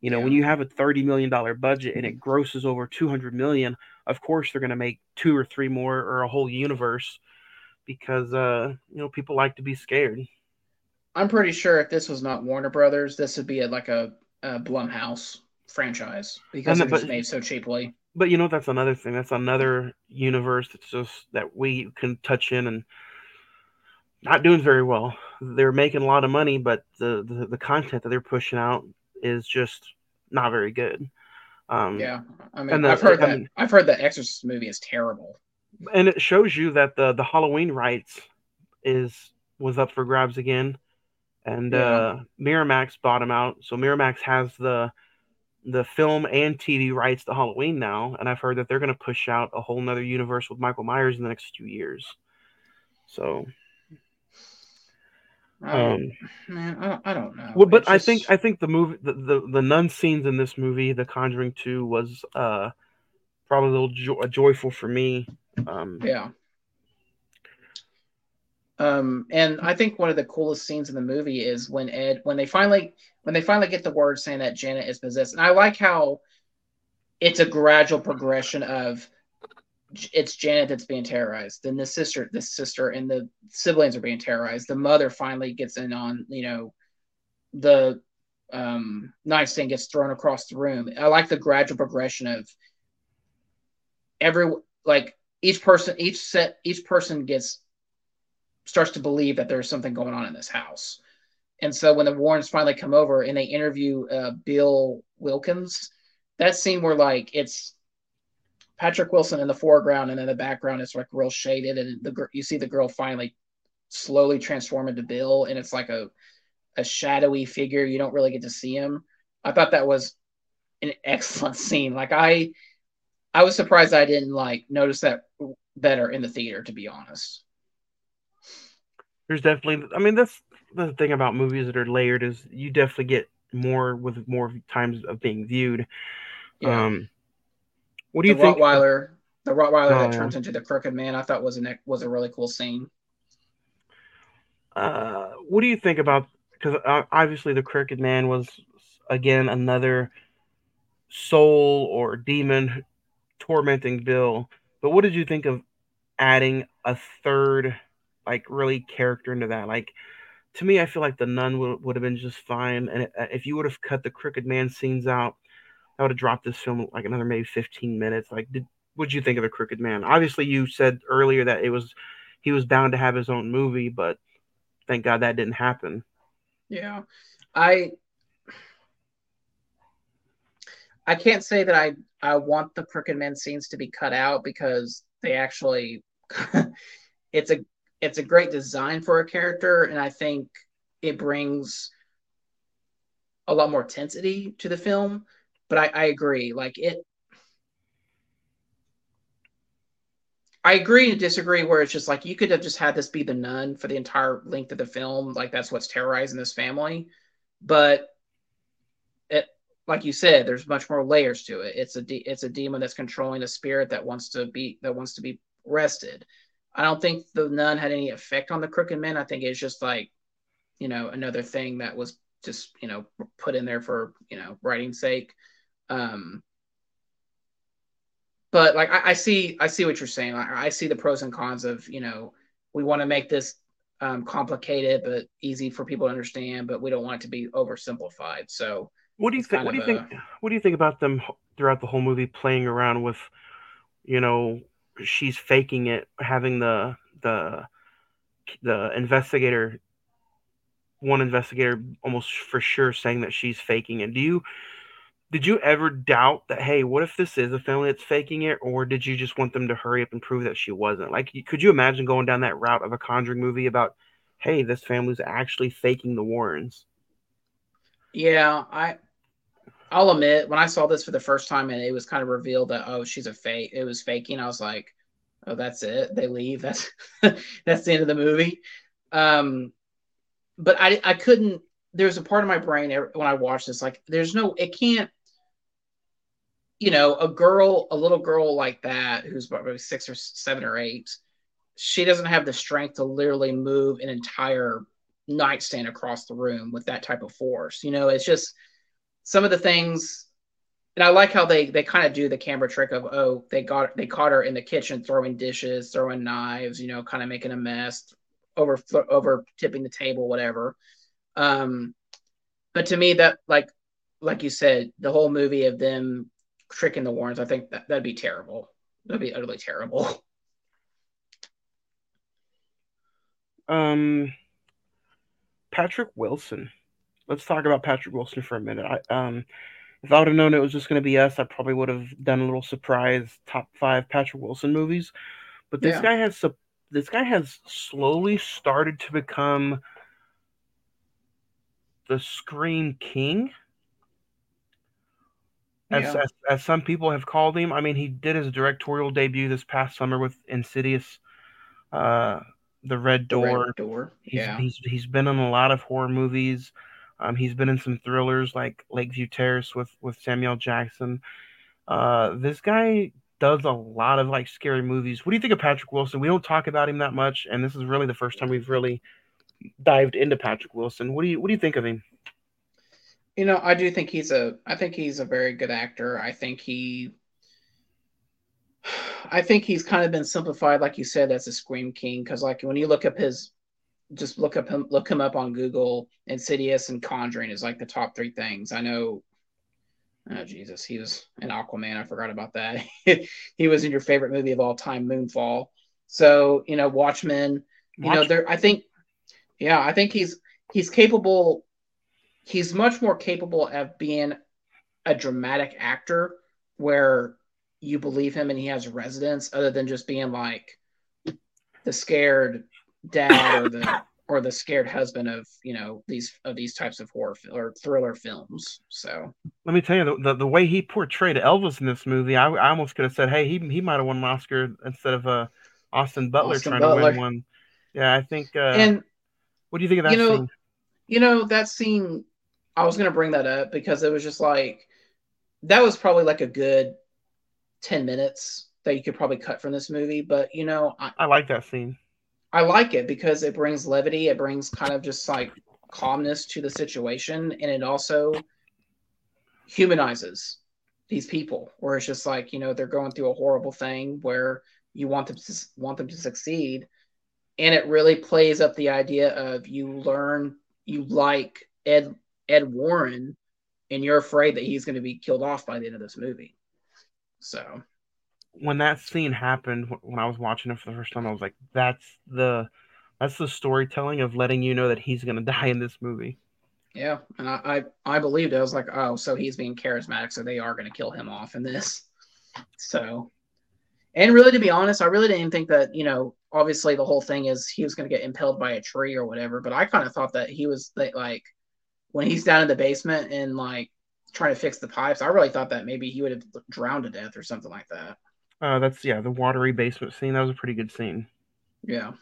You know, when you have a thirty million dollar budget and it grosses over two hundred million, of course they're going to make two or three more or a whole universe because uh, you know people like to be scared. I'm pretty sure if this was not Warner Brothers, this would be a, like a, a Blumhouse franchise because it was but- made so cheaply. But you know that's another thing. That's another universe that's just that we can touch in and not doing very well. They're making a lot of money, but the the, the content that they're pushing out is just not very good. Um, Yeah, I mean, the- I've heard I that. mean- I've heard the Exorcist movie is terrible. And it shows you that the the Halloween rights is was up for grabs again, and Yeah. uh, Miramax bought them out. So Miramax has the the film and TV rights to Halloween now, and I've heard that they're going to push out a whole nother universe with Michael Myers in the next few years. So, um, man, I don't, I don't know. well, but It's I think I think the movie, the, the the nun scenes in this movie, The Conjuring Two, was uh probably a little jo- joyful for me. Um, yeah. Um, and I think one of the coolest scenes in the movie is when Ed, when they finally, when they finally get the word saying that Janet is possessed, and I like how it's a gradual progression of it's Janet that's being terrorized. Then the sister, the sister, and the siblings are being terrorized. The mother finally gets in on, you know, the um, nightstand gets thrown across the room. I like the gradual progression of every like each person, each set, each person gets starts to believe that there's something going on in this house. And so when the Warrens finally come over and they interview uh, Bill Wilkins, that scene where like it's Patrick Wilson in the foreground and in the background is like real shaded, and the you see the girl finally slowly transform into Bill, and it's like a a shadowy figure. You don't really get to see him. I thought that was an excellent scene. Like I, I was surprised I didn't like notice that better in the theater, to be honest. There's definitely, I mean, that's the thing about movies that are layered is you definitely get more with more times of being viewed. Yeah. Um, what do the you think? Rottweiler, the Rottweiler oh, that turns into the Crooked Man, I thought was a was a really cool scene. Uh, what do you think about? Because uh, obviously the Crooked Man was again another soul or demon tormenting Bill. But what did you think of adding a third, like really character into that? Like to me, I feel like the nun would, would have been just fine. And uh, if you would have cut the Crooked Man scenes out, I would have dropped this film like another maybe 15 minutes. Like, did what'd you think of the Crooked Man? Obviously, you said earlier that it was he was bound to have his own movie, but thank God that didn't happen. Yeah, I I can't say that I I want the Crooked Men scenes to be cut out because they actually it's a it's a great design for a character, and I think it brings a lot more intensity to the film. But I, I agree, like it. I agree and disagree where it's just like you could have just had this be the nun for the entire length of the film, like that's what's terrorizing this family. But like you said, there's much more layers to it. It's a de- it's a demon that's controlling a spirit that wants to be that wants to be rested. I don't think the nun had any effect on the crooked men. I think it's just like, you know, another thing that was just, you know, put in there for, you know, writing sake. Um, but like I, I see, I see what you're saying. I, I, see the pros and cons of, you know, we want to make this um, complicated but easy for people to understand, but we don't want it to be oversimplified. So, what do you think? What do you a, think? What do you think about them throughout the whole movie playing around with, you know, she's faking it, having the the the investigator one investigator almost for sure saying that she's faking it. Do you did you ever doubt that hey, what if this is a family that's faking it or did you just want them to hurry up and prove that she wasn't? Like could you imagine going down that route of a conjuring movie about hey, this family's actually faking the Warrens? Yeah, I I'll admit when I saw this for the first time and it was kind of revealed that oh she's a fake it was faking I was like oh that's it? They leave? That's that's the end of the movie? Um but I I couldn't there's a part of my brain when I watch this like there's no it can't you know a girl a little girl like that who's probably six or seven or eight she doesn't have the strength to literally move an entire nightstand across the room with that type of force you know? It's just some of the things and I like how they they kind of do the camera trick of oh they got they caught her in the kitchen throwing dishes, throwing knives, you know, kind of making a mess, over over tipping the table, whatever. Um, but to me, that like like you said, the whole movie of them tricking the Warrens, I think that that'd be terrible. That'd be utterly terrible. Um, Patrick Wilson let's talk about Patrick Wilson for a minute. I, um, if I would have known it was just going to be us, I probably would have done a little surprise top five Patrick Wilson movies. But this yeah. guy has this guy has slowly started to become the Scream King. As, yeah. as, as, some people have called him. I mean, he did his directorial debut this past summer with Insidious, uh, The Red Door. The Red Door. Yeah. He's, he's, he's been in a lot of horror movies. Um, he's been in some thrillers like Lakeview Terrace with with Samuel Jackson. Uh, this guy does a lot of like scary movies. What do you think of Patrick Wilson? We don't talk about him that much, and this is really the first time we've really dived into Patrick Wilson. What do you what do you think of him? You know, I do think he's a I think he's a very good actor. I think he I think he's kind of been simplified, like you said, as a scream king. Because like when you look up his, just look up him, look him up on Google. Insidious and Conjuring is like the top three things. I know. Oh Jesus, he was in Aquaman. I forgot about that. he was in your favorite movie of all time, Moonfall. So you know, Watchmen. You know, there. I think, yeah, I think he's he's capable. He's much more capable of being a dramatic actor where you believe him and he has residence, other than just being like the scared dad or the or the scared husband of you know these of these types of horror fi- or thriller films so Let me tell you, the, the, the way he portrayed Elvis in this movie, I, I almost could have said, hey, he he might have won an Oscar instead of uh, Austin Butler Austin trying to win one. Yeah, I think. Uh, and what do you think of that you know, scene? you know that scene i was going to bring that up because it was just like that was probably like a good 10 minutes that you could probably cut from this movie but you know I, I like that scene. I like it because it brings levity. It brings kind of just like calmness to the situation, and it also humanizes these people. Where it's just like you know they're going through a horrible thing where you want them to want them to succeed, and it really plays up the idea of you learn you like Ed Ed Warren, and you're afraid that he's going to be killed off by the end of this movie. So when that scene happened when I was watching it for the first time, I was like, "That's the that's the storytelling of letting you know that he's gonna die in this movie." Yeah, and I, I I believed it. I was like, oh, so he's being charismatic, so they are going to kill him off in this. So, and really, to be honest, I really didn't think that you know. Obviously, the whole thing is he was going to get impaled by a tree or whatever. But I kind of thought that he was that, like when he's down in the basement and like trying to fix the pipes. I really thought that maybe he would have drowned to death or something like that. Uh, that's yeah, the watery basement scene. That was a pretty good scene. Yeah.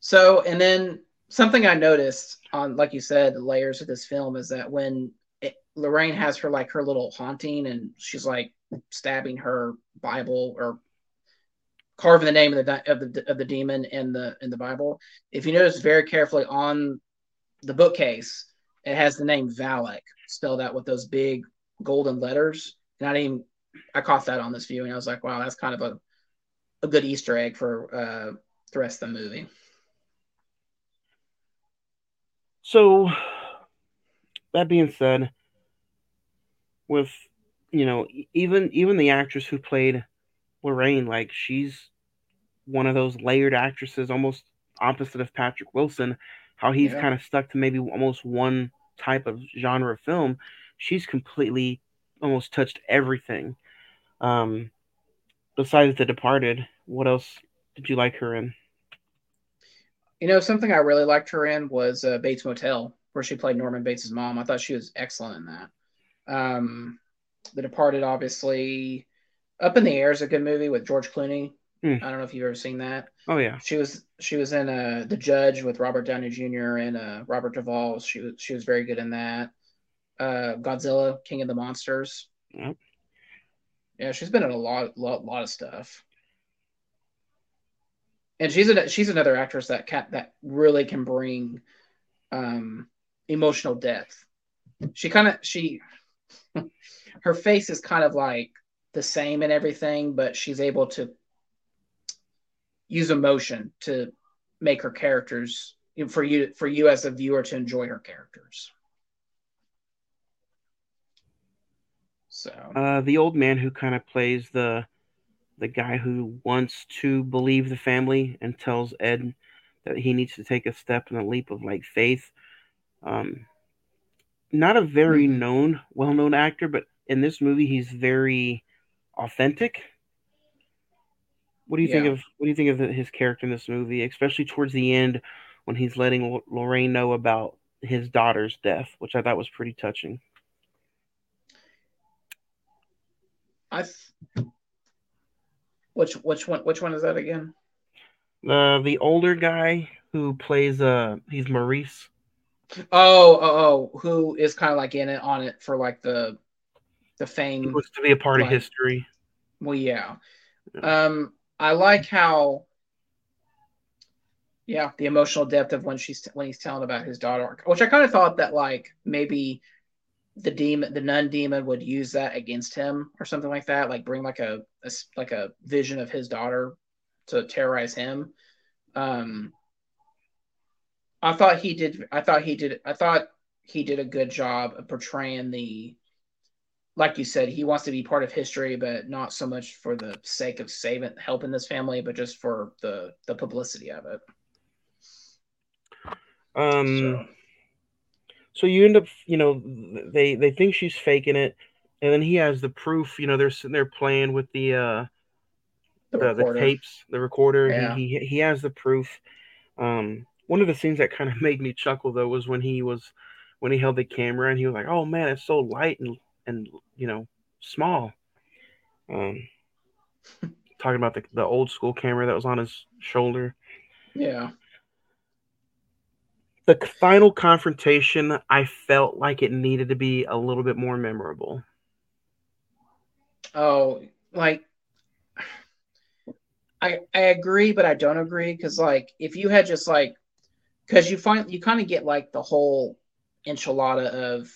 So, and then something I noticed on, like you said, the layers of this film is that when it, Lorraine has her like her little haunting and she's like stabbing her Bible or carving the name of the of the of the demon in the in the Bible. If you notice very carefully on the bookcase, it has the name Valak spelled out with those big golden letters. I didn't even I caught that on this viewing. And I was like, wow, that's kind of a a good Easter egg for uh, the rest of the movie. So, that being said, with you know even even the actress who played Lorraine, like she's one of those layered actresses, almost opposite of Patrick Wilson. How he's Yeah. kind of stuck to maybe almost one type of genre of film. She's completely almost touched everything. Um, besides The Departed, what else did you like her in? You know, something I really liked her in was uh, Bates Motel, where she played Norman Bates' mom. I thought she was excellent in that. Um, the Departed, obviously, Up in the Air is a good movie with George Clooney. Hmm. I don't know if you've ever seen that. Oh yeah, She was she was in uh, The Judge with Robert Downey Jr. and uh, Robert Duvall. She was she was very good in that. Uh, Godzilla, King of the Monsters. Yep. Yeah, she's been in a lot lot lot of stuff. And she's a, she's another actress that can that really can bring um, emotional depth. She kind of she her face is kind of like the same and everything, but she's able to use emotion to make her characters for you for you as a viewer to enjoy her characters. So uh, the old man who kind of plays the the guy who wants to believe the family and tells Ed that he needs to take a step and a leap of like faith. Um, not a very Mhm. known, well known actor, but in this movie he's very authentic. What do you think of what do you think of his character in this movie, especially towards the end when he's letting L- Lorraine know about his daughter's death, which I thought was pretty touching. I th- which which one which one is that again? The the older guy who plays uh he's Maurice. Oh, oh, oh, who is kind of like in it on it for like the the He fame. was to be a part of history. Well, yeah. Um, I like how, yeah, the emotional depth of when she's when he's telling about his daughter, which I kind of thought that like maybe the demon, the nun demon, would use that against him or something like that, like bring like a, a like a vision of his daughter to terrorize him. Um, I thought he did. I thought he did. I thought he did a good job of portraying the like you said, he wants to be part of history, but not so much for the sake of saving helping this family, but just for the the publicity of it. Um so. So you end up, you know, they they think she's faking it, and then he has the proof. You know, they're sitting there playing with the uh the, the, the tapes, the recorder. Yeah. He, he he has the proof. Um, one of the scenes that kind of made me chuckle though was when he was when he held the camera and he was like, "Oh man, it's so light and and you know small. Um, talking about the the old school camera that was on his shoulder. Yeah. The final confrontation, I felt like it needed to be a little bit more memorable. Oh, like I I agree, but I don't agree because like if you had just like because you find you kind of get like the whole enchilada of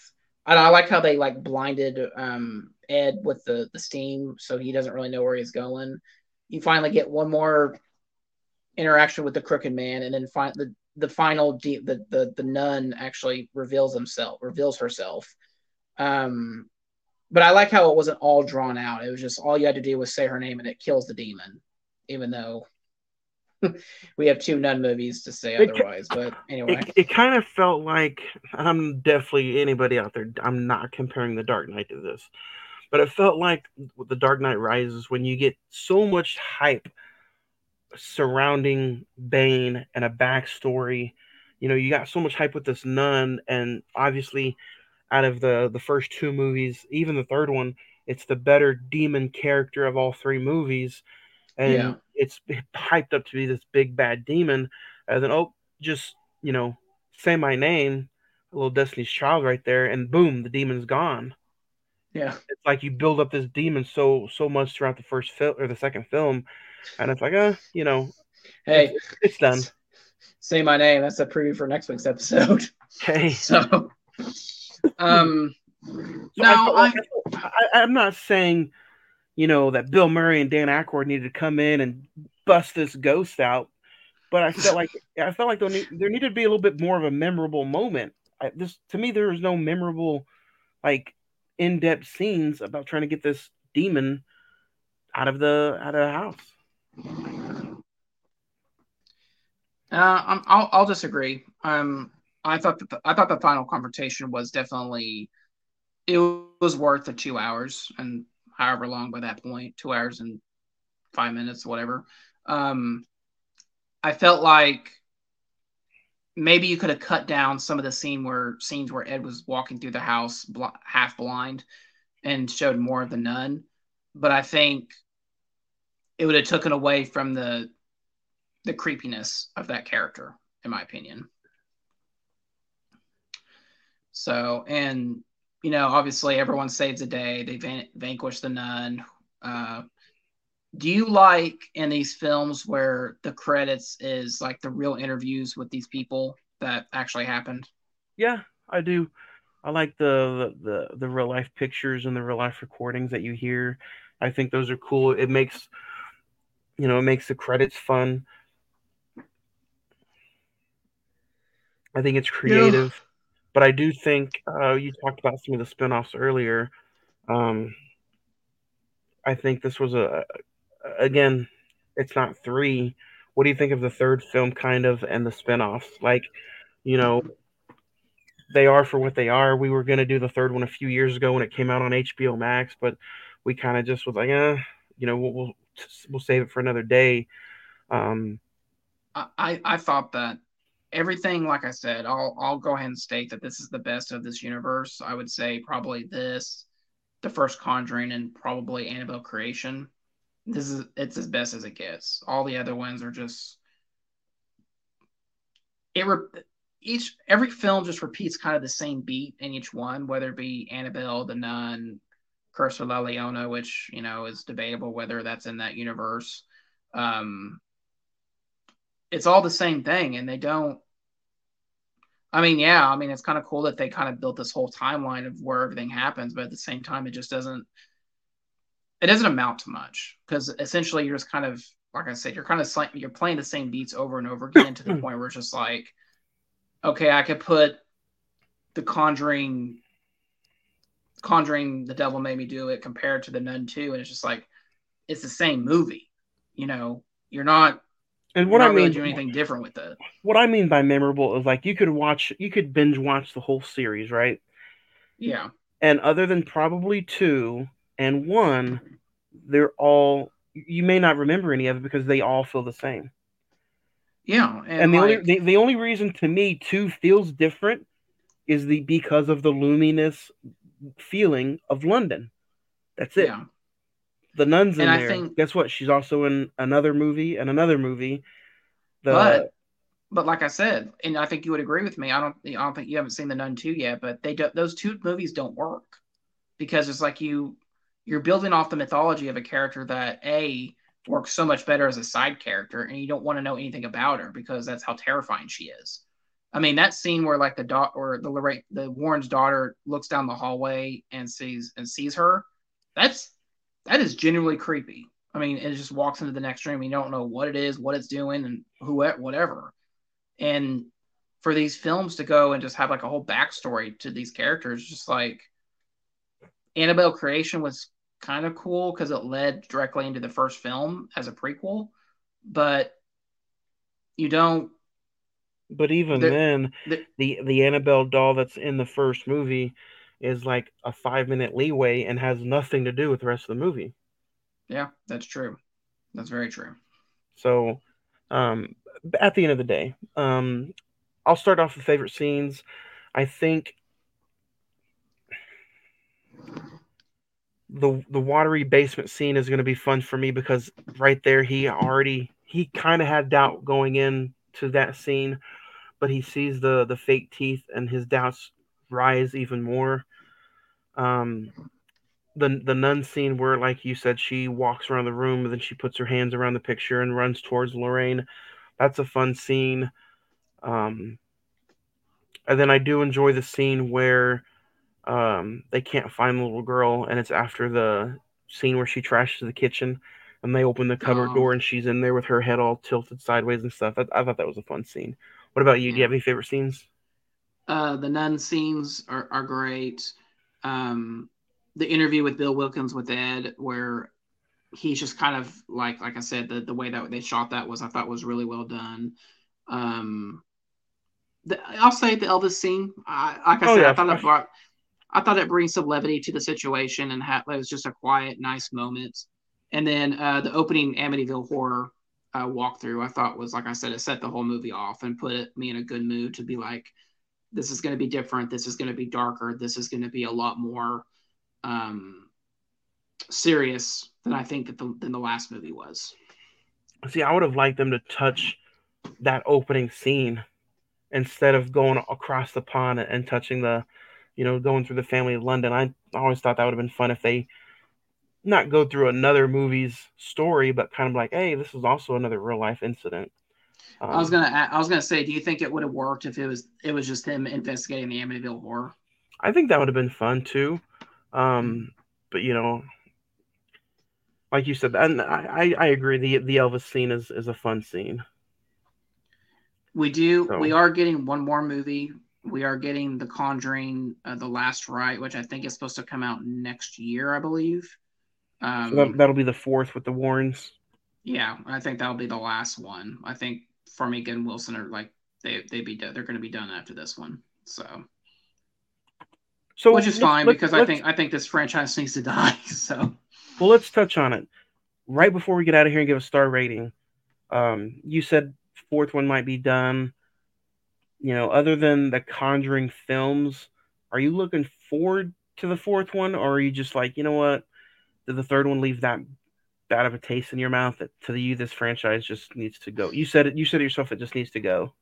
and I like how they like blinded um, Ed with the the steam, so he doesn't really know where he's going. You finally get one more interaction with the crooked man, and then find the the final de- the, the the nun actually reveals himself, reveals herself. Um, but I like how it wasn't all drawn out. It was just all you had to do was say her name, and it kills the demon, even though we have two nun movies to say it, otherwise. But anyway, it, it, kind of felt like I'm definitely anybody out there. I'm not comparing the Dark Knight to this, but it felt like the Dark Knight Rises when you get so much hype surrounding Bane and a backstory. You know, you got so much hype with this nun, and obviously, out of the the first two movies, even the third one, it's the better demon character of all three movies and yeah. it's hyped up to be this big bad demon, and then oh, just you know, say my name, a little Destiny's Child right there, and boom, the demon's gone. Yeah, it's like you build up this demon so so much throughout the first film or the second film, and it's like, uh, you know, hey, it's, done. Say my name. That's a preview for next week's episode. Hey, so, um, so now I, I, I, I'm not saying you know, that Bill Murray and Dan Aykroyd needed to come in and bust this ghost out. But I felt like I felt like there, need, there needed to be a little bit more of a memorable moment. I, this to me, there was no memorable, like in-depth scenes about trying to get this demon out of the out of the house. Uh, I'll I'll disagree. Um, I thought that the, I thought the final confrontation was definitely it was worth the two hours, and however long by that point, two hours and five minutes, whatever. Um, I felt like maybe you could have cut down some of the scene where scenes where Ed was walking through the house bl- half blind and showed more of the nun. But I think it would have taken away from the the creepiness of that character, in my opinion. So, and you know, obviously everyone saves a day. They van- vanquish the nun. Uh, do you like in these films where the credits is like the real interviews with these people that actually happened? Yeah, I do. I like the the the real life pictures and the real life recordings that you hear. I think those are cool. It makes you know, it makes the credits fun. I think it's creative. Yeah. But I do think uh, you talked about some of the spinoffs earlier. Um, I think this was a again, it's not three. What do you think of the third film, kind of, and the spinoffs? Like, you know, they are for what they are. We were going to do the third one a few years ago when it came out on HBO Max, but we kind of just was like, eh, you know, we'll, we'll we'll save it for another day. Um, I I thought that everything, like I said, I'll I'll go ahead and state that this is the best of this universe. I would say probably this, the first Conjuring, and probably Annabelle Creation. This is it's as best as it gets. All the other ones are just it. Each every film just repeats kind of the same beat in each one, whether it be Annabelle, The Nun, Curse of La Llorona, which you know is debatable whether that's in that universe. Um, it's all the same thing, and they don't. I mean, yeah, I mean, it's kind of cool that they kind of built this whole timeline of where everything happens, but at the same time, it just doesn't. It doesn't amount to much because essentially you're just kind of, like I said, you're kind of you're playing the same beats over and over again to the point where it's just like, okay, I could put the Conjuring, Conjuring, the Devil Made Me Do It compared to the Nun Two, and it's just like, it's the same movie. You know, you're not And what I not really mean, doing anything different with it. what I mean by memorable is like you could watch, you could binge watch the whole series, right? Yeah, And other than probably two and one, they're all you may not remember any of it because they all feel the same. yeah, and, And, the like, only the, the only reason to me two feels different is the because of the loominess feeling of London. That's it. yeah, The nun's in And there. think- Guess what? She's also in another movie and another movie. The but but like I said, and I think you would agree with me. I don't I don't think you haven't seen the Nun two yet, but they do, those two movies don't work because it's like you you're building off the mythology of a character that a works so much better as a side character, and you don't want to know anything about her because that's how terrifying she is. I mean, that scene where like the dot or the Lorraine, the Warren's daughter looks down the hallway and sees and sees her. That's that is genuinely creepy. I mean, it just walks into the next room. You don't know what it is, what it's doing, and who, whatever. And for these films to go and just have like a whole backstory to these characters, just like Annabelle Creation was kind of cool because it led directly into the first film as a prequel, but you don't. But even the- then, the- the the Annabelle doll that's in the first movie is like a five minute leeway and has nothing to do with the rest of the movie. Yeah, that's true. That's very true. So, um, at the end of the day, um, I'll start off with favorite scenes. I think the the watery basement scene is going to be fun for me because right there he already he kind of had doubt going into that scene, but he sees the the fake teeth and his doubts rise even more. Um, the the nun scene where, like you said, she walks around the room and then she puts her hands around the picture and runs towards Lorraine. That's a fun scene. Um, and then I do enjoy the scene where um, they can't find the little girl, and it's after the scene where she trashes the kitchen, and they open the cupboard Oh. door, and she's in there with her head all tilted sideways and stuff. I, I thought that was a fun scene. What about you? Do you have any favorite scenes? Uh, the nun scenes are, are great. Um, the interview with Bill Wilkins with Ed, where he's just kind of like, like I said, the, the way that they shot that was, I thought was really well done. Um, the, I'll say the Elvis scene. I, like I Oh, said, yeah, I thought it brought, I thought it brings some levity to the situation, and ha- it was just a quiet, nice moment. And then uh, the opening Amityville horror uh, walkthrough, I thought was, like I said, it set the whole movie off and put me in a good mood to be like, this is going to be different. This is going to be darker. This is going to be a lot more um, serious than I think that the, than the last movie was. See, I would have liked them to touch that opening scene instead of going across the pond and touching the, you know, going through the family of London. I always thought that would have been fun if they not go through another movie's story, but kind of like, hey, this is also another real life incident. Um, I was gonna a- I was gonna say, do you think it would have worked if it was it was just him investigating the Amityville horror? I think that would have been fun too. Um, but you know, like you said, and I, I I agree. The the Elvis scene is is a fun scene. We do. So- We are getting one more movie. We are getting The Conjuring, uh, The Last Rite, which I think is supposed to come out next year, I believe. Um, So that, that'll be the fourth with the Warrens. yeah, I think that'll be the last one. I think Farmiga and Wilson are like they they be done. They're going to be done after this one. So, So which is fine because I think I think this franchise needs to die. So, Well, let's touch on it right before we get out of here and give a star rating. Um, you said fourth one might be done. You know, other than the Conjuring films, are you looking forward to the fourth one, or are you just like, you know what, did the third one leave that bad of a taste in your mouth that to you this franchise just needs to go? You said it. You said it yourself. It just needs to go.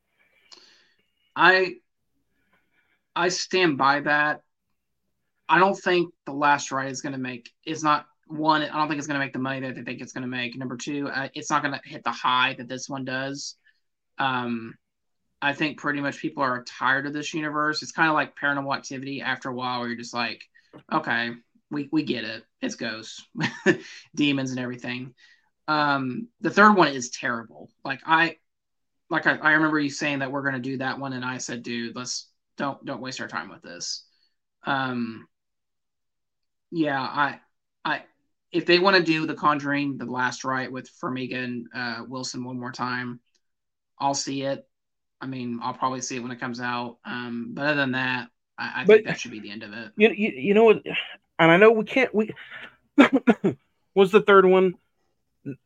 I I stand by that. I don't think the last rite is going to make is not one. I don't think it's going to make the money that they think it's going to make. Number two, uh, it's not going to hit the high that this one does. Um, I think pretty much people are tired of this universe. It's kind of like Paranormal Activity. After a while, where you're just like, okay, we we get it. It's ghosts, demons, and everything. Um, the third one is terrible. Like I, like I, I remember you saying that we're going to do that one, and I said, dude, let's don't don't waste our time with this. Um, yeah, I, I, if they want to do The Conjuring, the last rite with Farmiga and uh, Wilson one more time, I'll see it. I mean, I'll probably see it when it comes out. Um, but other than that, I, I But- think that should be the end of it. You, you, you know what? And I know we can't. We was the third one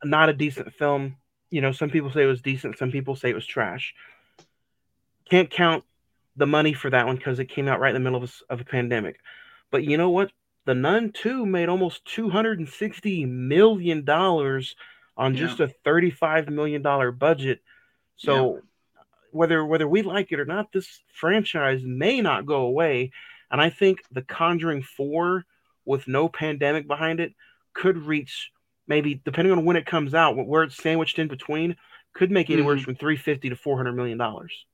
not a decent film. You know, some people say it was decent. Some people say it was trash. Can't count the money for that one because it came out right in the middle of a, of a pandemic. But you know what? The Nun 2 made almost $260 million on Yeah. just a $35 million budget. So whether whether we like it or not, this franchise may not go away. And I think The Conjuring 4 with no pandemic behind it could reach maybe depending on when it comes out, where it's sandwiched in between, could make anywhere Mhm. from 350 to 400 million dollars.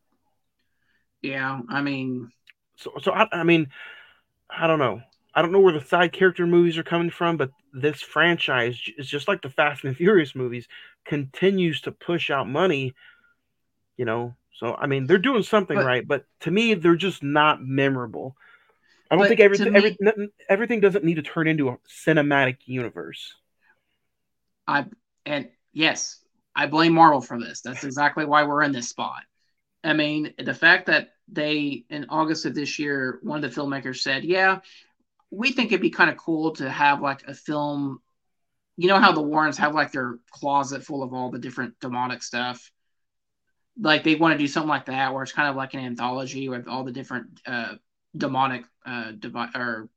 Yeah, I mean, So, so I, I mean, I don't know. I don't know where the side character movies are coming from, but this franchise is just like the Fast and Furious movies, continues to push out money. You know, so I mean, they're doing something But- right, but to me, they're just not memorable. I don't But think everything, me- every, everything doesn't need to turn into a cinematic universe. I and yes, I blame Marvel for this. That's exactly why we're in this spot. I mean, the fact that they in August of this year, one of the filmmakers said, "Yeah, we think it'd be kind of cool to have like a film. You know how the Warrens have like their closet full of all the different demonic stuff. Like they want to do something like that, where it's kind of like an anthology with all the different uh, demonic uh, devi- or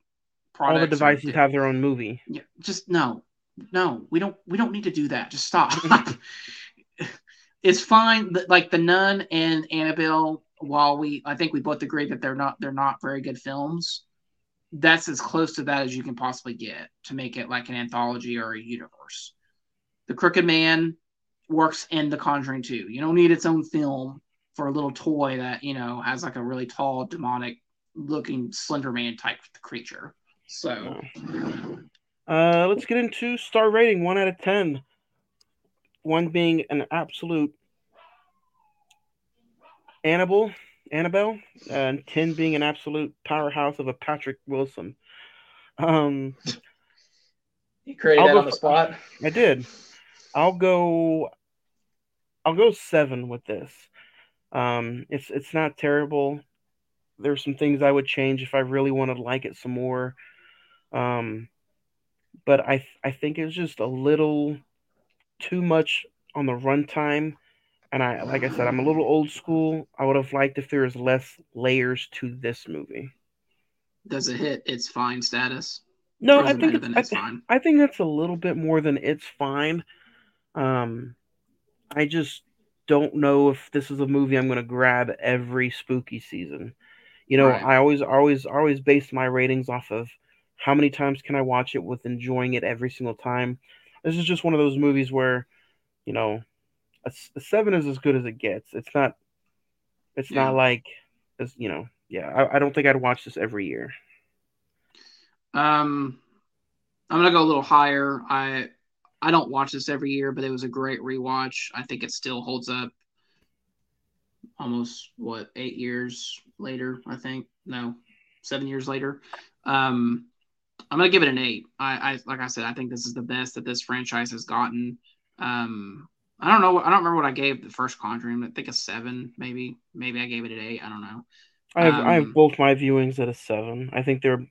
products. All the devices di- have their own movie. yeah, just no, no. We don't. We don't need to do that. Just stop. it's fine. Like the Nun and Annabelle. While we, I think we both agree that they're not. They're not very good films. That's as close to that as you can possibly get to make it like an anthology or a universe. The Crooked Man works in The Conjuring too. You don't need its own film for a little toy that you know has like a really tall, demonic looking Slender Man type creature. So. Uh, let's get into star rating one out of ten. One being an absolute Annabelle, Annabelle, and ten being an absolute powerhouse of a Patrick Wilson. Um, You created I'll that go on the for- spot. I did. I'll go. I'll go seven with this. Um, it's it's not terrible. There's some things I would change if I really wanted to like it some more. Um, but I I think it was just a little too much on the runtime. And I like I said, I'm a little old school. I would have liked if there was less layers to this movie. Does it hit its fine status? No, I think it's, I, fine. I think that's a little bit more than it's fine. Um, I just don't know if this is a movie I'm going to grab every spooky season. You know, Right. I always, always, always base my ratings off of how many times can I watch it with enjoying it every single time. This is just one of those movies where, you know, a seven is as good as it gets. It's not, it's Yeah. not like, as you know, yeah. I, I don't think I'd watch this every year. Um, I'm gonna go a little higher. I I don't watch this every year, but it was a great rewatch. I think it still holds up. Almost what eight years later? I think no, seven years later. Um, I'm gonna give it an eight. I, I like I said, I think this is the best that this franchise has gotten. Um, I don't know. I don't remember what I gave the first Conjuring. I think a seven, maybe. Maybe I gave it an eight. I don't know. I have I have Um, both my viewings at a seven. I think they're,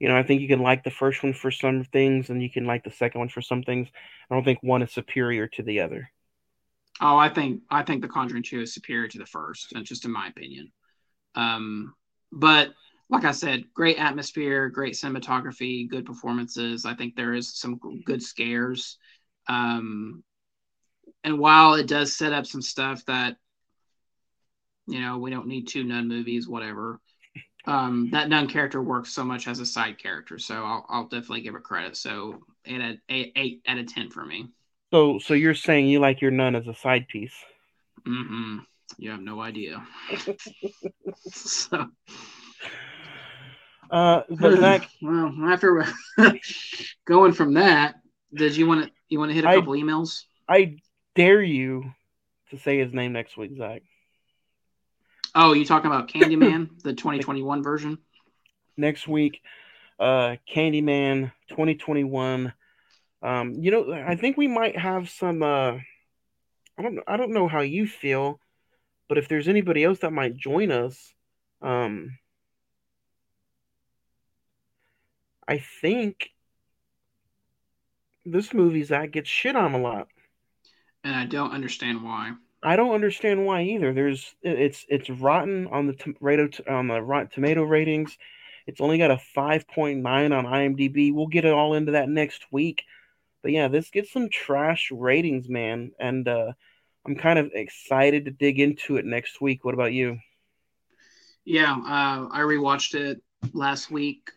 you know, I think you can like the first one for some things, and you can like the second one for some things. I don't think one is superior to the other. Oh, I think I think The Conjuring Two is superior to the first, uh, just in my opinion. Um, but like I said, great atmosphere, great cinematography, good performances. I think there is some good scares. Um, and while it does set up some stuff that, you know, we don't need two nun movies, whatever. um, that nun character works so much as a side character, so I'll, I'll definitely give it credit. So eight eight, eight out of ten for me. So, so you're saying you like your nun as a side piece? Mm-hmm. You have no idea. so, Uh, but Zach, well, after going from that, did you want to you want to hit a I- couple emails? I dare you to say his name next week, Zach. Oh, you talking about Candyman, the 2021 version? Next week, uh, Candyman 2021. Um, you know, I think we might have some. Uh, I don't. I don't know how you feel, but if there's anybody else that might join us, um, I think this movie Zach gets shit on a lot. And I don't understand why. I don't understand why either. There's it's it's rotten on the tomato on the Rotten Tomato ratings. It's only got a 5.9 on IMDb. We'll get it all into that next week. But yeah, this gets some trash ratings, man, and uh, I'm kind of excited to dig into it next week. What about you? Yeah, uh, I rewatched it last week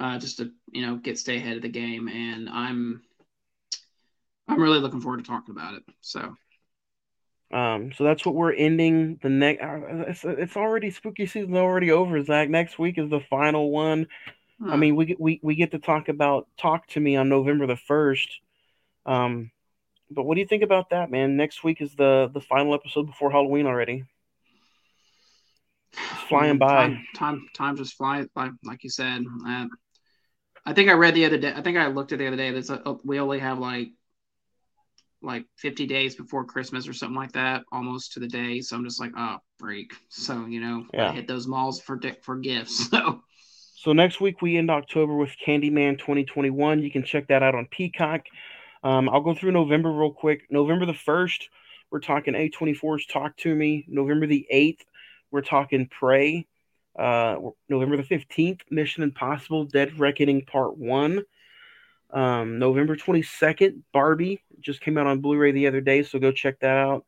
uh, just to you know get stay ahead of the game, and I'm I'm really looking forward to talking about it. So Um, so that's what we're ending the next. It's, it's already spooky season already over, Zach. Next week is the final one. I mean, we get we, we get to talk about talk to me on November the first. Um, but what do you think about that, man? Next week is the the final episode before Halloween already. It's flying by. Time, time, time just flies by, like you said. Uh, I think I read the other day. I think I looked at the other day. That's we only have like like 50 days before Christmas or something like that, almost to the day. So I'm just like, oh, freak. So you know, I hit those malls for for gifts. So So next week we end October with Candyman 2021. You can check that out on Peacock. Um, I'll go through November real quick. November the 1st, we're talking A24's Talk to Me. November the 8th, we're talking Prey. Uh, November the 15th, Mission Impossible Dead Reckoning Part 1. Um, November 22nd, Barbie just came out on Blu ray the other day, so go check that out.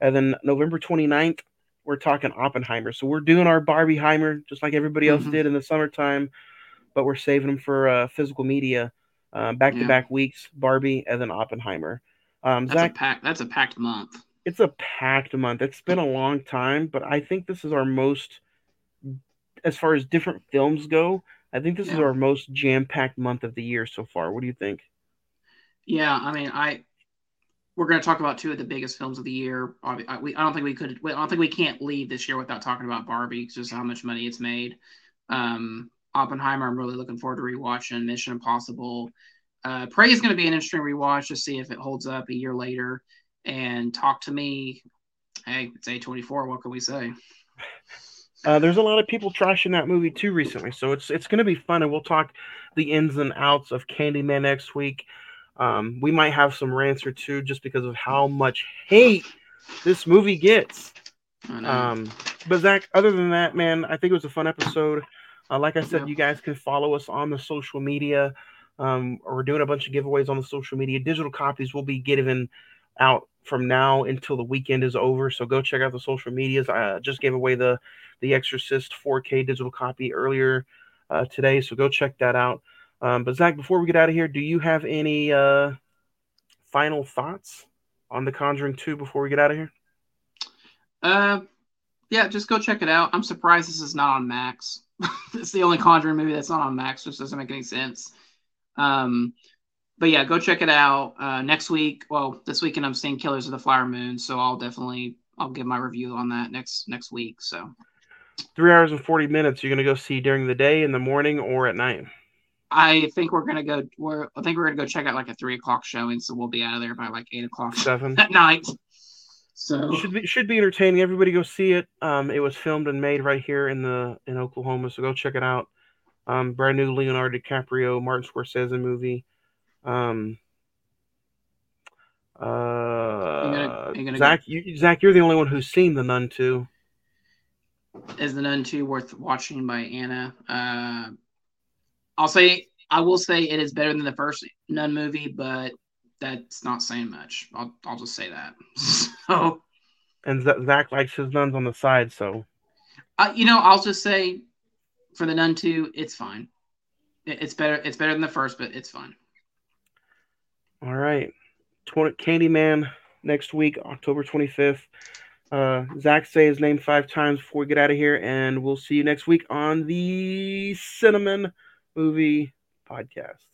And then November 29th, we're talking Oppenheimer. So we're doing our Barbieheimer just like everybody else Mhm. did in the summertime, but we're saving them for uh, physical media, back to back weeks. Barbie and then Oppenheimer. Um, that's Zach, a pack. That's a packed month. it's a packed month. It's been a long time, but I think this is our most, as far as different films go. I think this is our most jam packed month of the year so far. What do you think? Yeah, I mean, I we're going to talk about two of the biggest films of the year. I, we, I don't think we could. I don't think we can't leave this year without talking about Barbie, just how much money it's made. Um, Oppenheimer, I'm really looking forward to rewatching. Mission Impossible, uh, Prey is going to be an interesting rewatch to see if it holds up a year later. And Talk to Me, hey, it's A24. What can we say? Uh, there's a lot of people trashing that movie too recently, so it's it's going to be fun, and we'll talk the ins and outs of Candyman next week. Um, we might have some rants or two just because of how much hate this movie gets. Um, but Zach, other than that, man, I think it was a fun episode. Uh, like I said, Yeah. you guys can follow us on the social media. Um, we're doing a bunch of giveaways on the social media. Digital copies will be given out from now until the weekend is over. So go check out the social medias. I just gave away the the Exorcist 4K digital copy earlier uh, today, so go check that out. Um, but Zach, before we get out of here, do you have any uh, final thoughts on The Conjuring 2 before we get out of here? Uh, yeah, just go check it out. I'm surprised this is not on Max. it's the only Conjuring movie that's not on Max, which doesn't make any sense. Um, but yeah, go check it out. Uh, next week, well, this weekend I'm seeing Killers of the Flower Moon, so I'll definitely I'll give my review on that next next week. So Three hours and 40 minutes. You're going to go see during the day, in the morning, or at night? I think we're gonna go. We're I think we're gonna go check out like a three o'clock showing, so we'll be out of there by like eight o'clock Seven. at night. So should be should be entertaining. Everybody go see it. Um, it was filmed and made right here in the in Oklahoma, so go check it out. Um, brand new Leonardo DiCaprio, Martin Scorsese movie. Um, uh, gonna- you gonna Zach, you, Zach, you're the only one who's seen the Nun too. is the Nun two worth watching by Anna? Uh, I'll say I will say it is better than the first Nun movie, but that's not saying much. I'll I'll just say that. So And Zach likes his nuns on the side, so uh, you know, I'll just say for the Nun Two, it's fine. It- It's better. It's better than the first, but it's fine. All right. 20, Candyman next week, October 25th. Uh, Zach, say his name five times before we get out of here, and we'll see you next week on the Cine-Men Movie Podcast.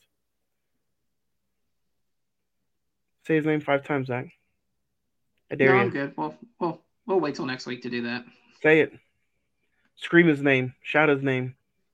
Say his name five times, Zach. I dare no, you. I'm good. Well, well, we'll wait till next week to do that. Say it. Scream his name. Shout his name.